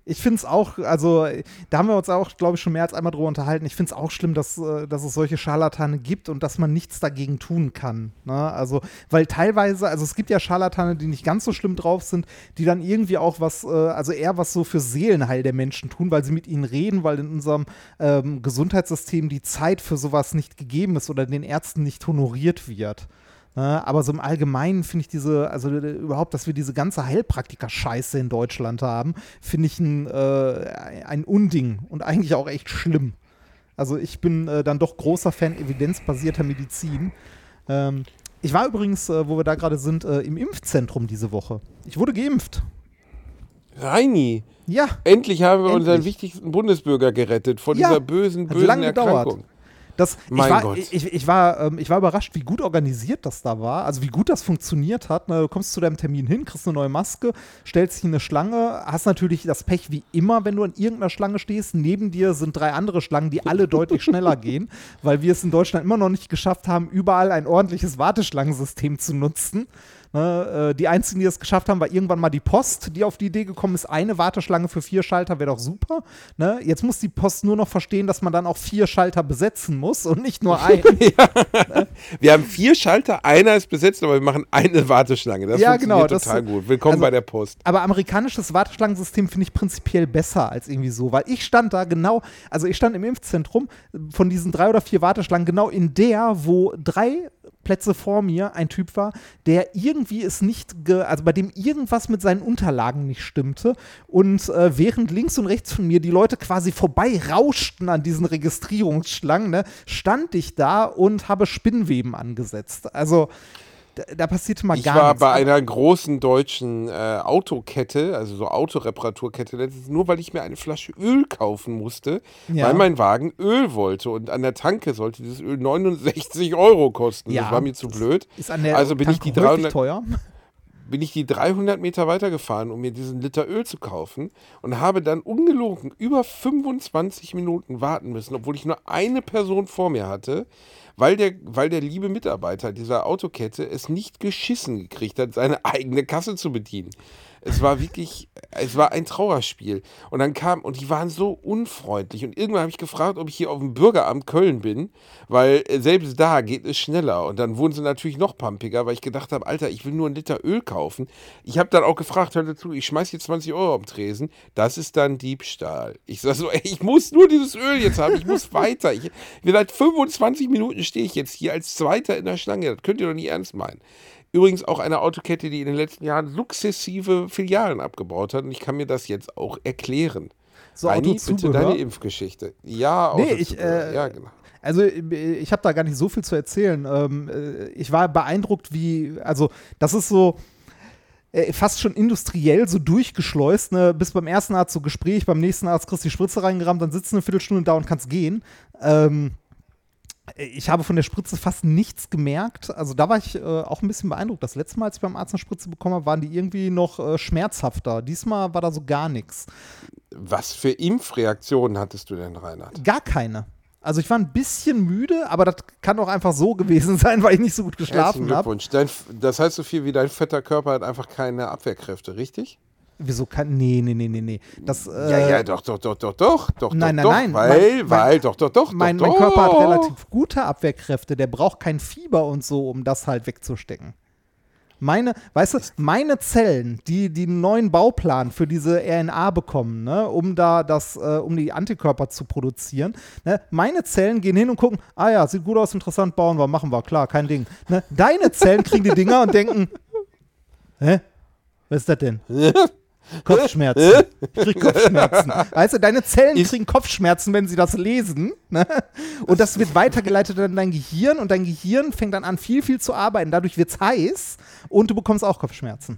ich finde es auch, also da haben wir uns auch, glaube ich, schon mehr als einmal drüber unterhalten. Ich finde es auch schlimm, dass, äh, dass es solche Scharlatane gibt und dass man nichts dagegen tun kann. Ne? Also, weil teilweise, also es gibt ja Scharlatane, die nicht ganz so schlimm drauf sind, die dann irgendwie auch was, äh, also eher was so für Seelenheil der Menschen tun, weil sie mit ihnen reden, weil in unserem ähm, Gesundheitssystem die Zeit für sowas nicht gegeben ist oder den Ärzten nicht honoriert wird. Ne, aber so im Allgemeinen finde ich diese, also äh, überhaupt, dass wir diese ganze Heilpraktiker-Scheiße in Deutschland haben, finde ich ein, äh, ein Unding und eigentlich auch echt schlimm. Also ich bin äh, dann doch großer Fan evidenzbasierter Medizin. Ähm, ich war übrigens, äh, wo wir da gerade sind, äh, im Impfzentrum diese Woche. Ich wurde geimpft. Reini, Ja, endlich haben wir unseren Endlich. wichtigsten Bundesbürger gerettet vor Ja, dieser bösen, bösen lange gedauert. Das, ich, Mein war, Gott. Ich, ich, war, ähm, ich war überrascht, wie gut organisiert das da war. Also wie gut das funktioniert hat. Ne? Du kommst zu deinem Termin hin, kriegst eine neue Maske, stellst dich in eine Schlange, hast natürlich das Pech wie immer, wenn du an irgendeiner Schlange stehst. Neben dir sind drei andere Schlangen, die alle deutlich schneller gehen, weil wir es in Deutschland immer noch nicht geschafft haben, überall ein ordentliches Warteschlangensystem zu nutzen. Ne, äh, die einzigen, die es geschafft haben, war irgendwann mal die Post, die auf die Idee gekommen ist, eine Warteschlange für vier Schalter wäre doch super. Ne? Jetzt muss die Post nur noch verstehen, dass man dann auch vier Schalter besetzen muss und nicht nur einen. Wir haben vier Schalter, einer ist besetzt, aber wir machen eine Warteschlange. Das Ja, funktioniert genau, das- total gut. Willkommen also- bei der Post. Aber amerikanisches Warteschlangensystem finde ich prinzipiell besser als irgendwie so, weil ich stand da genau, also ich stand im Impfzentrum von diesen drei oder vier Warteschlangen genau in der, wo drei Plätze vor mir ein Typ war, der irgendwie es nicht, ge also bei dem irgendwas mit seinen Unterlagen nicht stimmte und äh, während links und rechts von mir die Leute quasi vorbei rauschten an diesen Registrierungsschlangen, ne, stand ich da und habe Spinnweben angesetzt. Also da, da passierte mal Ich gar war nichts. bei einer großen deutschen äh, Autokette, also so Autoreparaturkette, letztens, nur weil ich mir eine Flasche Öl kaufen musste, Ja. weil mein Wagen Öl wollte. Und an der Tanke sollte dieses Öl 69 Euro kosten. Ja, das war mir zu blöd. Ist an der also bin ich, die häufig 300, teuer. bin ich die 300 Meter weitergefahren, um mir diesen Liter Öl zu kaufen und habe dann ungelogen über 25 Minuten warten müssen, obwohl ich nur eine Person vor mir hatte, weil der, weil der liebe Mitarbeiter dieser Autokette es nicht geschissen gekriegt hat, seine eigene Kasse zu bedienen. Es war wirklich, es war ein Trauerspiel. Und dann kam, und die waren so unfreundlich. Und irgendwann habe ich gefragt, ob ich hier auf dem Bürgeramt Köln bin, weil äh, selbst da geht es schneller. Und dann wurden sie natürlich noch pumpiger, weil ich gedacht habe, Alter, ich will nur einen Liter Öl kaufen. Ich habe dann auch gefragt, hör zu, ich schmeiß hier 20 Euro am Tresen. Das ist dann Diebstahl. Ich sag so, ey, ich muss nur dieses Öl jetzt haben, ich muss weiter. Ich, seit 25 Minuten stehe ich jetzt hier als Zweiter in der Schlange. Das könnt ihr doch nicht ernst meinen. Übrigens auch eine Autokette, die in den letzten Jahren sukzessive Filialen abgebaut hat. Und ich kann mir das jetzt auch erklären. So Reini, bitte deine Impfgeschichte. Ja, Nee, Autozubehör. ich, äh, ja, genau. Also ich habe da gar nicht so viel zu erzählen. Ähm, äh, ich war beeindruckt, wie, also das ist so äh, fast schon industriell so durchgeschleust. Ne? Bis beim ersten Arzt so Gespräch, beim nächsten Arzt kriegst du die Spritze reingerammt, dann sitzt du eine Viertelstunde da und kannst gehen. Ähm, ich habe von der Spritze fast nichts gemerkt. Also da war ich äh, auch ein bisschen beeindruckt. Das letzte Mal, als ich beim Arzt eine Spritze bekommen habe, waren die irgendwie noch äh, schmerzhafter. Diesmal war da so gar nichts. Was für Impfreaktionen hattest du denn, Reinhard? Gar keine. Also ich war ein bisschen müde, aber das kann auch einfach so gewesen sein, weil ich nicht so gut geschlafen habe. Glückwunsch. Dein, das heißt so viel wie dein fetter Körper hat einfach keine Abwehrkräfte, richtig? Wieso kann. Nee, nee, nee, nee, nee. Das, äh, ja, ja, doch, doch, doch, doch, doch, doch, Nein, doch, nein, doch, nein. Weil, Mein- weil, mein- doch, doch, doch, mein, doch, mein Körper hat relativ gute Abwehrkräfte. Der braucht kein Fieber und so, um das halt wegzustecken. Meine, weißt du, meine Zellen, die einen neuen Bauplan für diese RNA bekommen, ne, um da das, äh, um die Antikörper zu produzieren, ne, meine Zellen gehen hin und gucken, ah ja, sieht gut aus, interessant, bauen wir, machen wir, klar, kein Ding. Ne, deine Zellen kriegen die Dinger und denken, hä? Was ist das denn? Kopfschmerzen. Ich krieg Kopfschmerzen. Weißt du, deine Zellen kriegen Kopfschmerzen, wenn sie das lesen. Ne? Und das wird weitergeleitet in dein Gehirn und dein Gehirn fängt dann an, viel, viel zu arbeiten. Dadurch wird es heiß und du bekommst auch Kopfschmerzen.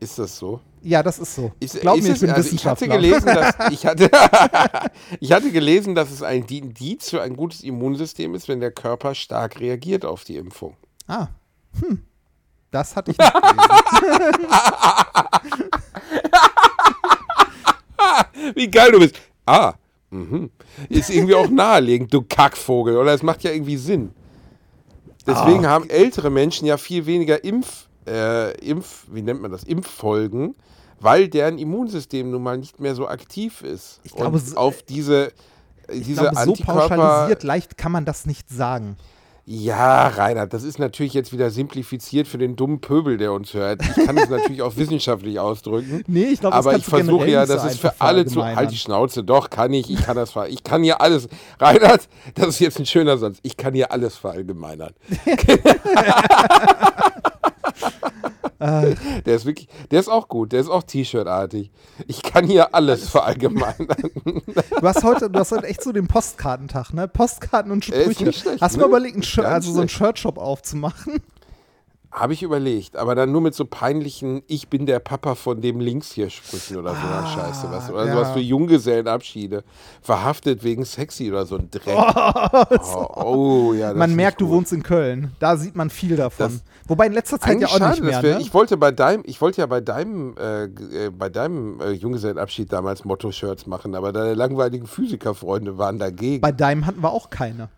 Ist das so? Ja, das ist so. Ist, Glaub ist mir, ich bin also ich hatte Wissenschaftler. gelesen, dass ich hatte, ich hatte gelesen, dass es ein Indiz für ein gutes Immunsystem ist, wenn der Körper stark reagiert auf die Impfung. ah, hm. Das hatte ich nicht gelesen. Wie geil du bist. Ah, mhm. ist irgendwie auch naheliegend, du Kackvogel. Oder es macht ja irgendwie Sinn. Deswegen haben ältere Menschen ja viel weniger Impf, äh, Impf, wie nennt man das, Impffolgen, weil deren Immunsystem nun mal nicht mehr so aktiv ist. Ich glaube, Und auf diese, Ich diese glaube, so pauschalisiert leicht kann man das nicht sagen. Ja, Reinhard, das ist natürlich jetzt wieder simplifiziert für den dummen Pöbel, der uns hört. Ich kann es natürlich auch wissenschaftlich ausdrücken. Nee, ich glaube, aber ich versuche ja, so das ist für alle zu. Halt die Schnauze, doch, kann ich. Ich kann das ver Ich kann hier alles. Reinhard, das ist jetzt ein schöner Satz. Ich kann hier alles verallgemeinern. der ist wirklich, der ist auch gut, der ist auch T-Shirt-artig. Ich kann hier alles verallgemeinern. Du hast heute, du hast heute echt so den Postkartentag, ne? Postkarten und Äh, Sprüche. nicht schlecht, hast du ne? mal überlegt, Ganz also so einen. Shirtshop aufzumachen? Habe ich überlegt, aber dann nur mit so peinlichen Ich bin der Papa von dem links hier Sprüchen oder so einer Scheiße. Was, oder Ah, ja. sowas für Junggesellenabschiede. Verhaftet wegen sexy oder so ein Dreck. Oh, oh, ja. das man merkt, du gut. wohnst in Köln. Da sieht man viel davon. Das- Wobei in letzter Zeit ja auch schade, nicht mehr. wir, ne? ich wollte bei deinem, ich wollte ja bei deinem, äh, äh, bei deinem äh, Junggesellenabschied damals Motto-Shirts machen, aber deine langweiligen Physikerfreunde waren dagegen. Bei deinem hatten wir auch keine.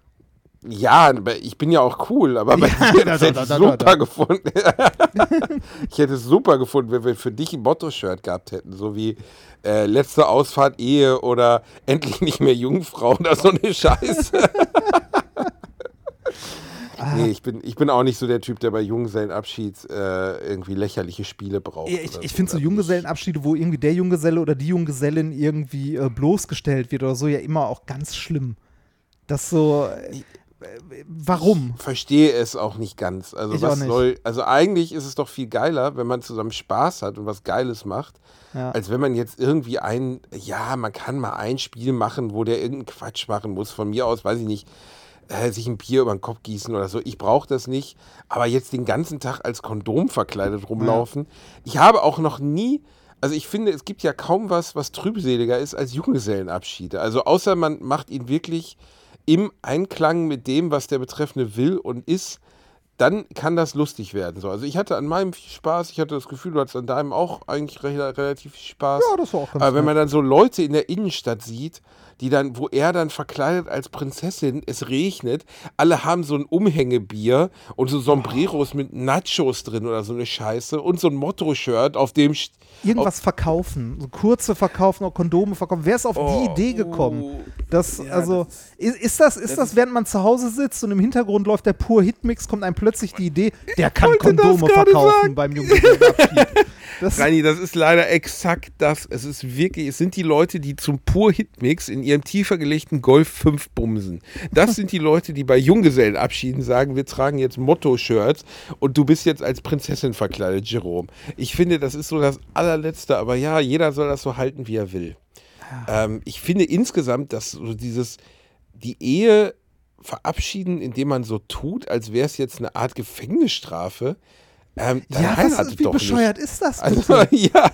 Ja, ich bin ja auch cool, aber bei Ja, dir da, hätte da, ich da, super gefunden. ich hätte es super gefunden, wenn wir für dich ein Motto-Shirt gehabt hätten, so wie äh, letzte Ausfahrt Ehe oder endlich nicht mehr Jungfrau oder so eine Scheiße. Nee, ich bin, ich bin auch nicht so der Typ, der bei Junggesellenabschied äh, irgendwie lächerliche Spiele braucht. Ich, oder ich finde so Das Junggesellenabschiede, wo irgendwie der Junggeselle oder die Junggesellin irgendwie äh, bloßgestellt wird oder so, ja immer auch ganz schlimm. Das so. Äh, warum? verstehe es auch nicht ganz. Also Ich was soll, also eigentlich ist es doch viel geiler, wenn man zusammen Spaß hat und was Geiles macht, Ja. als wenn man jetzt irgendwie ein, ja, man kann mal ein Spiel machen, wo der irgendeinen Quatsch machen muss. Von mir aus, weiß ich nicht, äh, sich ein Bier über den Kopf gießen oder so. Ich brauche das nicht. Aber jetzt den ganzen Tag als Kondom verkleidet rumlaufen. Ich habe auch noch nie. Also ich finde, es gibt ja kaum was, was trübseliger ist als Junggesellenabschiede. Also außer man macht ihn wirklich im Einklang mit dem, was der Betreffende will und ist, dann kann das lustig werden. So. Also ich hatte an meinem viel Spaß, ich hatte das Gefühl, du hattest an deinem auch eigentlich re relativ viel Spaß. Ja, das war auch ganz Aber wenn man dann so Leute in der Innenstadt sieht, die dann, wo er dann verkleidet als Prinzessin, es regnet, alle haben so ein Umhängebier und so Sombreros mit Nachos drin oder so eine Scheiße und so ein Motto-Shirt, auf dem Irgendwas verkaufen, so kurze verkaufen, auch Kondome verkaufen. Wer ist auf Oh, die Idee gekommen? oh. Das, Ja, also, ist, ist das, ist das, während man zu Hause sitzt und im Hintergrund läuft der pur Hitmix, kommt einem plötzlich die Idee, der kann das Kondome verkaufen sagen. beim Junggesellenabschied. Das, Reini, das ist leider exakt das. Es ist wirklich, es sind die Leute, die zum pur Hitmix in ihrem tiefer gelegten Golf 5 bumsen. Das sind die Leute, die bei Junggesellenabschieden sagen, wir tragen jetzt Motto-Shirts und du bist jetzt als Prinzessin verkleidet, Jerome. Ich finde, das ist so das allerletzte, aber ja, jeder soll das so halten, wie er will. Ähm, ich finde insgesamt, dass so dieses, die Ehe verabschieden, indem man so tut, als wäre es jetzt eine Art Gefängnisstrafe. Ähm, Ja, was, wie doch bescheuert nicht. ist das? Also, ja.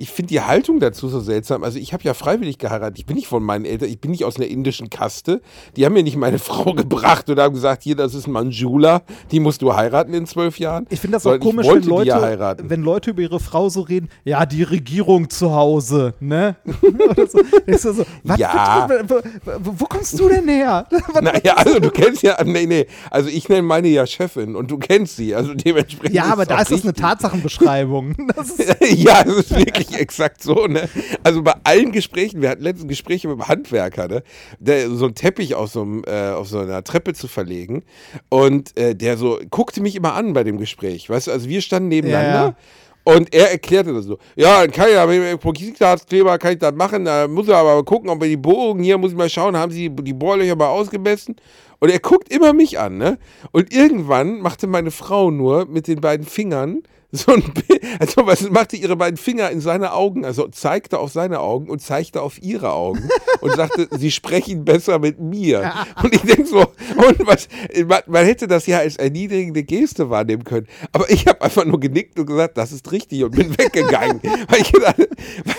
Ich finde die Haltung dazu so seltsam. Also ich habe ja freiwillig geheiratet. Ich bin nicht von meinen Eltern, ich bin nicht aus einer indischen Kaste. Die haben mir nicht meine Frau gebracht und haben gesagt, hier, das ist Manjula, die musst du heiraten in zwölf Jahren. Ich finde das auch Sondern komisch, wenn ja Leute, heiraten. wenn Leute über ihre Frau so reden, ja, die Regierung zu Hause, ne? Oder so. So, Ja. wo, wo, kommst du denn her? Naja, also du kennst ja, nee, nee, also ich nenne meine ja Chefin und du kennst sie, also dementsprechend. ja, aber es da ist das eine. Tatsachenbeschreibung. Ist, ja, es ist wirklich exakt so. Ne? Also bei allen Gesprächen, wir hatten letztens Gespräche mit einem Handwerker, ne? der, so einen Teppich auf so, einem, äh, auf so einer Treppe zu verlegen. Und äh, der so guckte mich immer an bei dem Gespräch. Weißt du, also wir standen nebeneinander. Ja. Und er erklärte das so. Ja, dann kann ich ja mit dem Epoxidglaskleber kann ich das machen. Da muss er aber gucken, ob wir die Bohrungen hier, muss ich mal schauen, haben sie die Bohrlöcher mal ausgemessen. Und er guckt immer mich an, ne? Und irgendwann machte meine Frau nur mit den beiden Fingern so ein Bild, also was machte ihre beiden Finger in seine Augen, also zeigte auf seine Augen und zeigte auf ihre Augen und sagte, sie sprechen besser mit mir. Und ich denke so, und was, man, man hätte das ja als erniedrigende Geste wahrnehmen können. Aber ich habe einfach nur genickt und gesagt, das ist richtig und bin weggegangen. weil ich gedacht,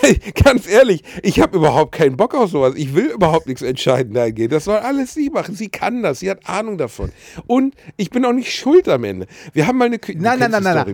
weil, ganz ehrlich, ich habe überhaupt keinen Bock auf sowas. Ich will überhaupt nichts entscheiden eingehen. Das soll alles sie machen. Sie kann das. Sie hat Ahnung davon. Und ich bin auch nicht schuld am Ende. Wir haben mal eine Küche. nein, nein, nein, nein, nein.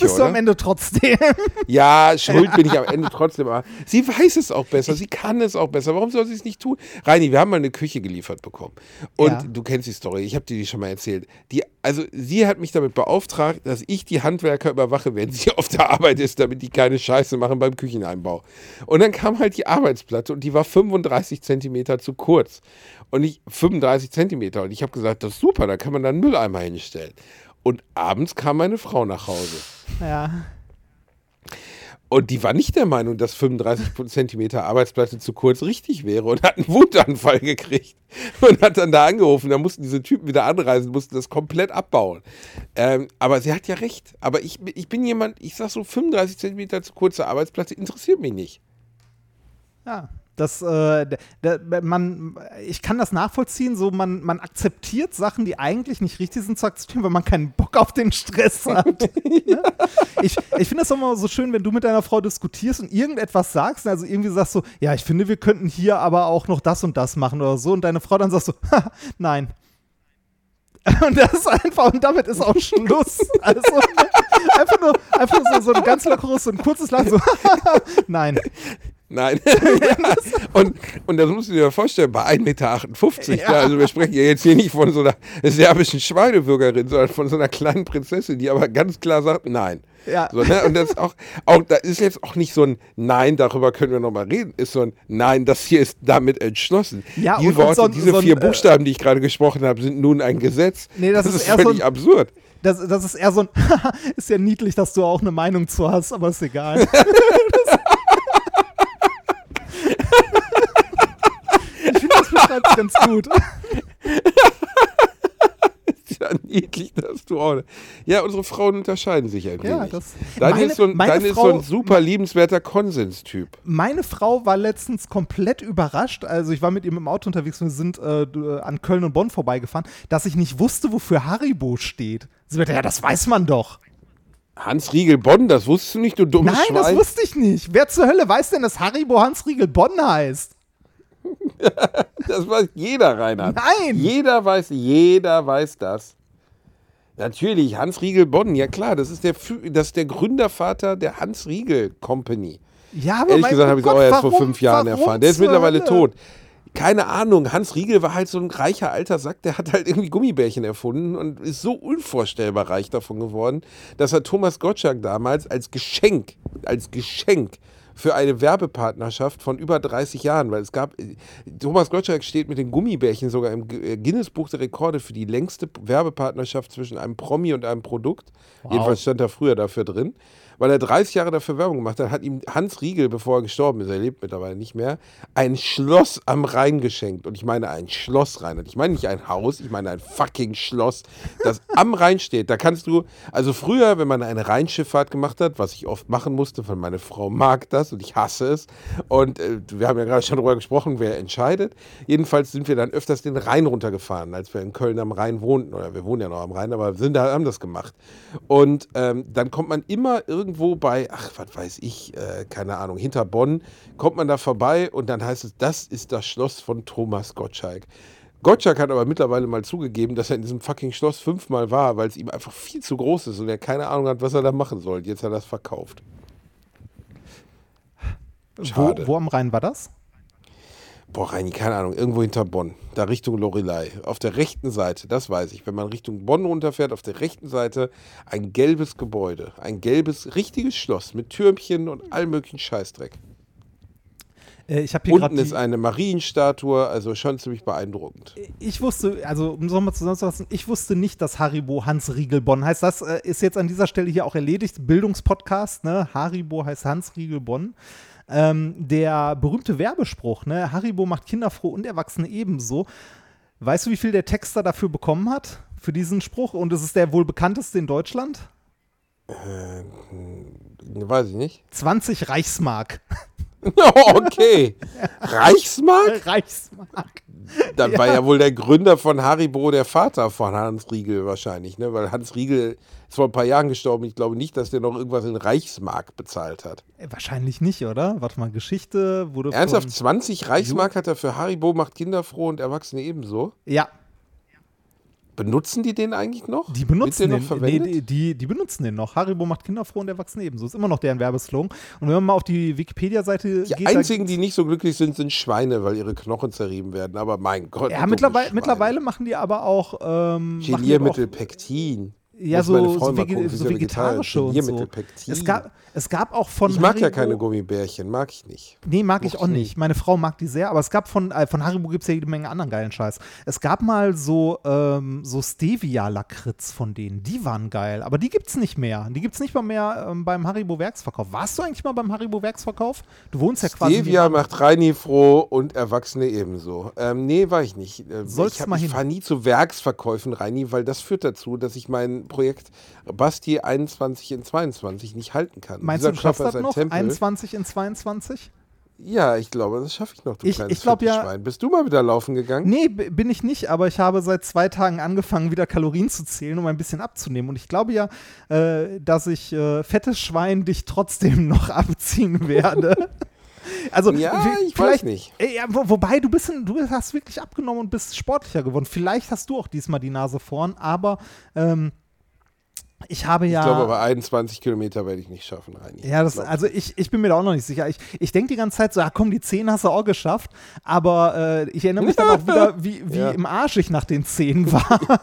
Schuld bist du am Ende trotzdem. Ja, schuld bin ich am Ende trotzdem. Aber sie weiß es auch besser. Sie kann es auch besser. Warum soll sie es nicht tun? Reini, wir haben mal eine Küche geliefert bekommen. Und Ja. du kennst die Story. Ich habe dir die schon mal erzählt. Die, also sie hat mich damit beauftragt, dass ich die Handwerker überwache, wenn sie auf der Arbeit ist, damit die keine Scheiße machen beim Kücheneinbau. Und dann kam halt die Arbeitsplatte und die war 35 Zentimeter zu kurz. Und ich 35 Zentimeter. Und ich habe gesagt, das ist super, da kann man dann einen Mülleimer hinstellen. Und abends kam meine Frau nach Hause. ja. Und die war nicht der Meinung, dass 35 Zentimeter Arbeitsplatte zu kurz richtig wäre und hat einen Wutanfall gekriegt und hat dann da angerufen. Da mussten diese Typen wieder anreisen, mussten das komplett abbauen. Ähm, aber sie hat ja recht. Aber ich, ich bin jemand, ich sag so 35 Zentimeter zu kurze Arbeitsplatte interessiert mich nicht. Ja, das, äh, man, ich kann das nachvollziehen, so man, man akzeptiert Sachen, die eigentlich nicht richtig sind zu akzeptieren, weil man keinen Bock auf den Stress hat. Ne? Ich, ich finde das immer so schön, wenn du mit deiner Frau diskutierst und irgendetwas sagst, also irgendwie sagst so, ja, ich finde, wir könnten hier aber auch noch das und das machen oder so und deine Frau dann sagt so, "Ha, nein. Und das ist einfach, und damit ist auch Schluss. Also, einfach nur, einfach so, so ein ganz lockeres, ein kurzes Lachen, so, nein. Nein. und, und das musst du dir vorstellen, bei 1,58 Meter. Ja. Ja. Also wir sprechen ja jetzt hier nicht von so einer serbischen Schweinebürgerin, sondern von so einer kleinen Prinzessin, die aber ganz klar sagt, nein. Ja. So, ne? Und das ist auch, auch, da ist jetzt auch nicht so ein Nein, darüber können wir nochmal reden, ist so ein Nein, das hier ist damit entschlossen. Ja, die Worte, so ein- diese so ein, vier äh, Buchstaben, die ich gerade gesprochen habe, sind nun ein Gesetz. Nee, das ist ist eher so völlig ein- absurd. Das, das ist eher so ein, ist ja niedlich, dass du auch eine Meinung zu hast, aber ist egal. das es ganz gut. Ist ja niedlich, dass du auch. Ja, unsere Frauen unterscheiden sich ein Ja, wenig. das- Deine meine- ist so ein, deine ist so Frau- ein super liebenswerter Konsenstyp. Meine Frau war letztens komplett überrascht, also ich war mit ihr im Auto unterwegs und wir sind äh, du- an Köln und Bonn vorbeigefahren, dass ich nicht wusste, wofür Haribo steht. Sie meinte, ja, das weiß man doch. Hans Riegel Bonn, das wusstest du nicht, du dummes Nein, das Schwein. wusste ich nicht. Wer zur Hölle weiß denn, dass Haribo Hans Riegel Bonn heißt? Das weiß jeder, Reinhard. Nein! Jeder weiß, jeder weiß das. Natürlich, Hans Riegel Bonn, ja klar, das ist der, das ist der Gründervater der Hans Riegel Company. Ja, aber Ehrlich gesagt habe ich es auch erst vor fünf Jahren warum erfahren. Der ist mittlerweile Hölle? tot. Keine Ahnung, Hans Riegel war halt so ein reicher alter Sack, der hat halt irgendwie Gummibärchen erfunden und ist so unvorstellbar reich davon geworden, dass er Thomas Gottschalk damals als Geschenk, als Geschenk für eine Werbepartnerschaft von über 30 Jahren, weil es gab, Thomas Gottschalk steht mit den Gummibärchen sogar im äh, Guinness-Buch der Rekorde für die längste Werbepartnerschaft zwischen einem Promi und einem Produkt. Jedenfalls stand da früher dafür drin. Weil er 30 Jahre dafür Werbung gemacht hat, hat ihm Hans Riegel, bevor er gestorben ist, er lebt mittlerweile nicht mehr, ein Schloss am Rhein geschenkt. Und ich meine ein Schloss, Reinhard. Ich meine nicht ein Haus, ich meine ein fucking Schloss, das am Rhein steht. Da kannst du, also früher, wenn man eine Rheinschifffahrt gemacht hat, was ich oft machen musste, weil meine Frau mag das und ich hasse es. Und äh, wir haben ja gerade schon darüber gesprochen, wer entscheidet. Jedenfalls sind wir dann öfters den Rhein runtergefahren, als wir in Köln am Rhein wohnten. Oder wir wohnen ja noch am Rhein, aber sind da, haben das gemacht. Und ähm, dann kommt man immer irgendwo bei, ach, was weiß ich, äh, keine Ahnung, hinter Bonn, kommt man da vorbei und dann heißt es, das ist das Schloss von Thomas Gottschalk. Gottschalk hat aber mittlerweile mal zugegeben, dass er in diesem fucking Schloss fünfmal war, weil es ihm einfach viel zu groß ist und er keine Ahnung hat, was er da machen soll. Jetzt hat er das verkauft. Wo, wo am Rhein war das? Boah, Reini, keine Ahnung, irgendwo hinter Bonn, da Richtung Lorelei. Auf der rechten Seite, das weiß ich, wenn man Richtung Bonn runterfährt, auf der rechten Seite ein gelbes Gebäude. Ein gelbes, richtiges Schloss mit Türmchen und allem möglichen Scheißdreck. Äh, ich hier Unten ist eine Marienstatue, also schon ziemlich beeindruckend. Ich wusste, also um es nochmal zusammenzufassen, ich wusste nicht, dass Haribo Hans Riegelbonn heißt. Das äh, ist jetzt an dieser Stelle hier auch erledigt. Bildungspodcast, ne? Haribo heißt Hans Riegelbonn. Ähm, der berühmte Werbespruch, ne? Haribo macht Kinder froh und Erwachsene ebenso. Weißt du, wie viel der Texter dafür bekommen hat? Für diesen Spruch? Und es ist der wohl bekannteste in Deutschland? Weiß ich nicht. 20 Reichsmark. Oh, okay. Reichsmark? Reichsmark. Dann war ja wohl der Gründer von Haribo der Vater von Hans Riegel wahrscheinlich, ne? Weil Hans Riegel ist vor ein paar Jahren gestorben. Ich glaube nicht, dass der noch irgendwas in Reichsmark bezahlt hat. Äh, Wahrscheinlich nicht, oder? Warte mal, Geschichte wurde Ernsthaft, von, 20 Reichsmark hat er für Haribo, macht Kinder froh und Erwachsene ebenso. Ja, Benutzen die den eigentlich noch? Die benutzen der den. noch Nee, verwendet? die, die, die benutzen den noch. Haribo macht Kinder froh und Erwachsene ebenso. Ist immer noch deren Werbeslogan. Und wenn man mal auf die Wikipedia-Seite Die geht. da einzigen, die nicht so glücklich sind, sind Schweine, weil ihre Knochen zerrieben werden. Aber mein Gott. Ja, mittlerweile, mittlerweile machen die aber auch. Ähm, die Geliermittel, Pektin. Ja, so, so, gucken, ist so ja vegetarische und so. Es gab, es gab auch von. Ich mag ja Haribo- keine Gummibärchen, mag ich nicht. Nee, mag ich Mochte auch ich nicht. Meine Frau mag die sehr, aber es gab von, äh, von Haribo gibt es ja jede Menge anderen geilen Scheiß. Es gab mal so, ähm, so Stevia-Lakritz von denen. Die waren geil, aber die gibt's nicht mehr. Die gibt's nicht mal mehr ähm, beim Haribo-Werksverkauf. Warst du eigentlich mal beim Haribo-Werksverkauf? Du wohnst ja quasi. Stevia macht Reini froh und Erwachsene ebenso. Ähm, nee, war ich nicht. Äh, Sollst ich hab- mal ich fahre nie zu Werksverkäufen, Reini, weil das führt dazu, dass ich mein Projekt Basti 21 in 22 nicht halten kann. Meinst Dieser du, du schaffst das noch? Tempel. 21 in 22? Ja, ich glaube, das schaffe ich noch, du Ich- kleines ich glaub fettes ja- Schwein. Bist du mal wieder laufen gegangen? Nee, bin ich nicht, aber ich habe seit zwei Tagen angefangen, wieder Kalorien zu zählen, um ein bisschen abzunehmen. Und ich glaube ja, äh, dass ich äh, fettes Schwein dich trotzdem noch abziehen werde. Also, Ja, ich weiß nicht. Äh, Ja, wo, wobei, du, bist, du hast wirklich abgenommen und bist sportlicher geworden. Vielleicht hast du auch diesmal die Nase vorn, aber ähm, ich habe ja. Ich glaube aber 21 Kilometer werde ich nicht schaffen, Reini. Ja, das, also ich, ich bin mir da auch noch nicht sicher. Ich, ich denke die ganze Zeit so, ja komm, die 10 hast du auch geschafft. Aber äh, ich erinnere mich dann auch wieder, wie, wie Ja. im Arsch ich nach den 10 war.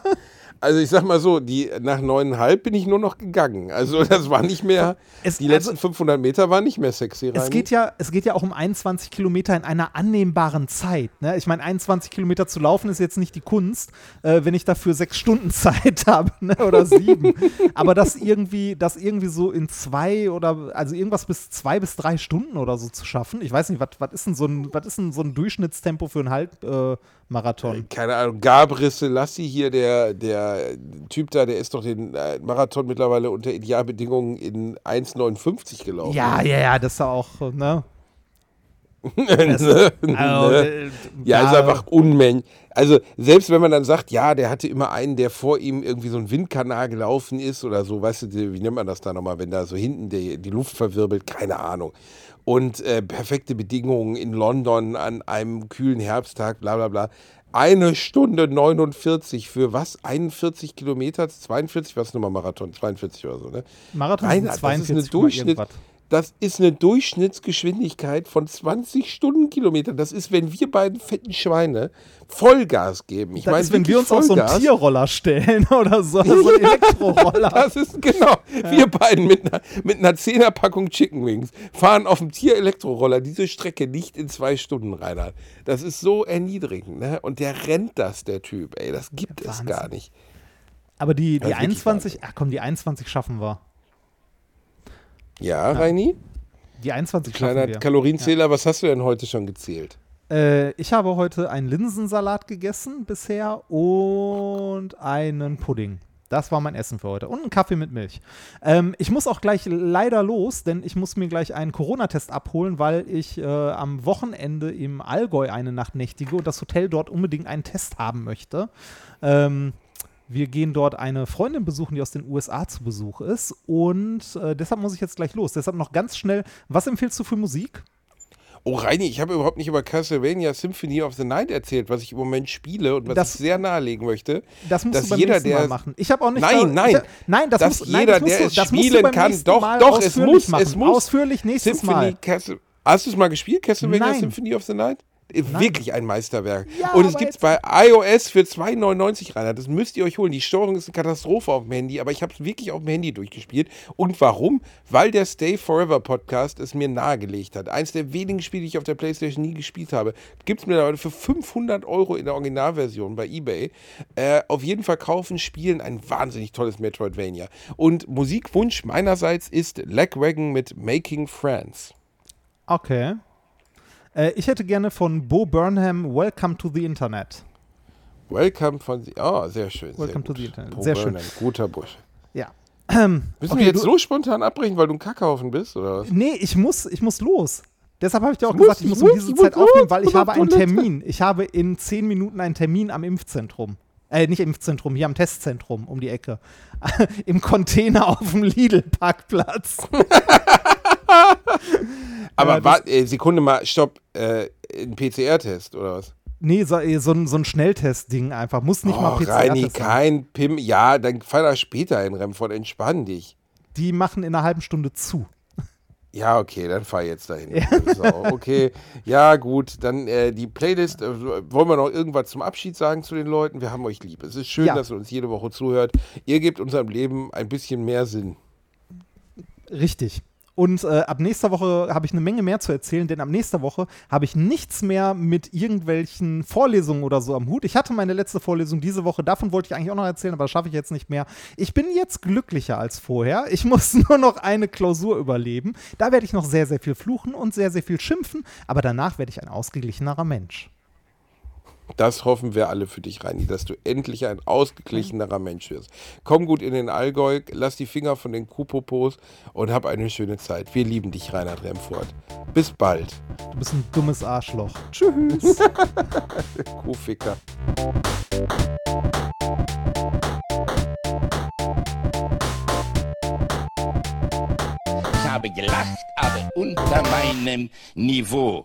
Also ich sag mal so, die, nach neuneinhalb bin ich nur noch gegangen. Also das war nicht mehr, Es- die letzten 500 Meter waren nicht mehr sexy, Reini. Es geht, ja, es geht ja auch um 21 Kilometer in einer annehmbaren Zeit. Ne? Ich meine, 21 Kilometer zu laufen ist jetzt nicht die Kunst, äh, wenn ich dafür sechs Stunden Zeit habe ne? oder sieben. Aber das irgendwie, das irgendwie so in zwei oder also irgendwas bis zwei bis drei Stunden oder so zu schaffen. Ich weiß nicht, was ist denn so ein, was ist denn so ein Durchschnittstempo für einen Halbmarathon? Äh, Marathon? Keine Ahnung, Gabriel Selassie hier, der, der Typ da, der ist doch den äh, Marathon mittlerweile unter Idealbedingungen in 1,59 gelaufen. ja, ja, ja, das ist ja auch, ne? Ne? Also, Ne? äh, Ja, ist einfach Unmengen. Also, selbst wenn man dann sagt, ja, der hatte immer einen, der vor ihm irgendwie so ein Windkanal gelaufen ist oder so, weißt du, wie nennt man das da nochmal, wenn da so hinten die, die Luft verwirbelt, keine Ahnung. Und äh, perfekte Bedingungen in London an einem kühlen Herbsttag, bla bla bla. Eine Stunde 49 für was? 41 Kilometer? 42? Was ist nochmal Marathon? 42 oder so, ne? Marathon Reinhard, sind das ist eine 42, Durchschnitt. Das ist eine Durchschnittsgeschwindigkeit von 20 Stundenkilometern. Das ist, wenn wir beiden fetten Schweine Vollgas geben. Ich Das meine, ist, wenn wir uns auf so einen. Tierroller stellen oder so, so einen Elektroroller. Das ist genau. Wir beiden mit einer, mit einer Zehnerpackung Chicken Wings fahren auf dem Tier-Elektroroller diese Strecke nicht in zwei Stunden, Reinhard. Das ist so erniedrigend, ne? Und der rennt das, der Typ, ey. Das gibt es Wahnsinn. gar nicht. Aber die, die ist wirklich 21, ach komm, die 21 schaffen wir. Ja, Reini? Die 21 schaffen Kleiner wir. Kalorienzähler, was hast du denn heute schon gezählt? Äh, ich habe heute einen Linsensalat gegessen bisher und einen Pudding. Das war mein Essen für heute. Und einen Kaffee mit Milch. Ähm, ich muss auch gleich leider los, denn ich muss mir gleich einen Corona-Test abholen, weil ich äh, am Wochenende im Allgäu eine Nacht nächtige und das Hotel dort unbedingt einen Test haben möchte. Ähm, wir gehen dort eine Freundin besuchen, die aus den USA zu Besuch ist. Und äh, deshalb muss ich jetzt gleich los. Deshalb noch ganz schnell, was empfiehlst du für Musik? Oh, Reini, ich habe überhaupt nicht über Castlevania Symphony of the Night erzählt, was ich im Moment spiele und was Das- ich sehr nahelegen möchte. Das musst dass du beim jeder, nächsten der Mal machen. Ich habe auch nicht. Nein, nein. Ich, nein, das dass muss, nein, jeder, das der du, es das spielen kann, doch, Mal doch, es muss, machen. es muss. Ausführlich nächstes Symphony Mal. Castle, hast du es mal gespielt, Castlevania Nein. Symphony of the Night? Wirklich ein Meisterwerk. Ja, und es gibt es bei iOS für 2,99 rein. Das müsst ihr euch holen. Die Steuerung ist eine Katastrophe auf dem Handy, aber ich habe es wirklich auf dem Handy durchgespielt. Und warum? Weil der Stay Forever Podcast es mir nahegelegt hat. Eins der wenigen Spiele, die ich auf der Playstation nie gespielt habe. Gibt es mittlerweile für 500 Euro in der Originalversion bei eBay. Äh, auf jeden Fall kaufen, spielen. Ein wahnsinnig tolles Metroidvania. Und Musikwunsch meinerseits ist Lagwagon mit Making Friends. Okay. Äh, ich hätte gerne von Bo Burnham Welcome to the Internet. Welcome von Sie. Oh, sehr schön. Welcome sehr to the Internet. Pro Sehr schön. Burnham, Guter Bursche. Ja. Müssen Okay, wir jetzt so spontan abbrechen, weil du ein Kackhaufen bist, oder was? Nee, ich muss, ich muss los. Deshalb habe ich dir auch Ich gesagt, muss, ich muss um diese Zeit muss los, aufnehmen, weil ich habe einen. Termin. Ich habe in zehn Minuten einen Termin am Impfzentrum. Äh, nicht im Impfzentrum, hier am Testzentrum um die Ecke. Im Container auf dem Lidl-Parkplatz. Aber Ja, warte, äh, Sekunde mal, stopp. Äh, ein PCR-Test, oder was? Nee, so, äh, so, ein, so ein Schnelltest-Ding einfach. Muss nicht mal oh, PCR Reini, sein. kein Pim. Ja, dann fahr da später in Remford, entspann dich. Die machen in einer halben Stunde zu. Ja, okay, dann fahr jetzt dahin. So, okay, ja, gut. Dann äh, die Playlist. Äh, wollen wir noch irgendwas zum Abschied sagen zu den Leuten? Wir haben euch lieb. Es ist schön, Ja. dass ihr uns jede Woche zuhört. Ihr gebt unserem Leben ein bisschen mehr Sinn. Richtig. Und äh, ab nächster Woche habe ich eine Menge mehr zu erzählen, denn ab nächster Woche habe ich nichts mehr mit irgendwelchen Vorlesungen oder so am Hut. Ich hatte meine letzte Vorlesung diese Woche, davon wollte ich eigentlich auch noch erzählen, aber das schaffe ich jetzt nicht mehr. Ich bin jetzt glücklicher als vorher. Ich muss nur noch eine Klausur überleben. Da werde ich noch sehr, sehr viel fluchen und sehr, sehr viel schimpfen, aber danach werde ich ein ausgeglichenerer Mensch. Das hoffen wir alle für dich, Reini, dass du endlich ein ausgeglichenerer Mensch wirst. Komm gut in den Allgäu, lass die Finger von den Kuhpopos und hab eine schöne Zeit. Wir lieben dich, Reinhard Remfurt. Bis bald, Du bist ein dummes Arschloch. Tschüss. Kuhficker. Ich habe gelacht, aber unter meinem Niveau.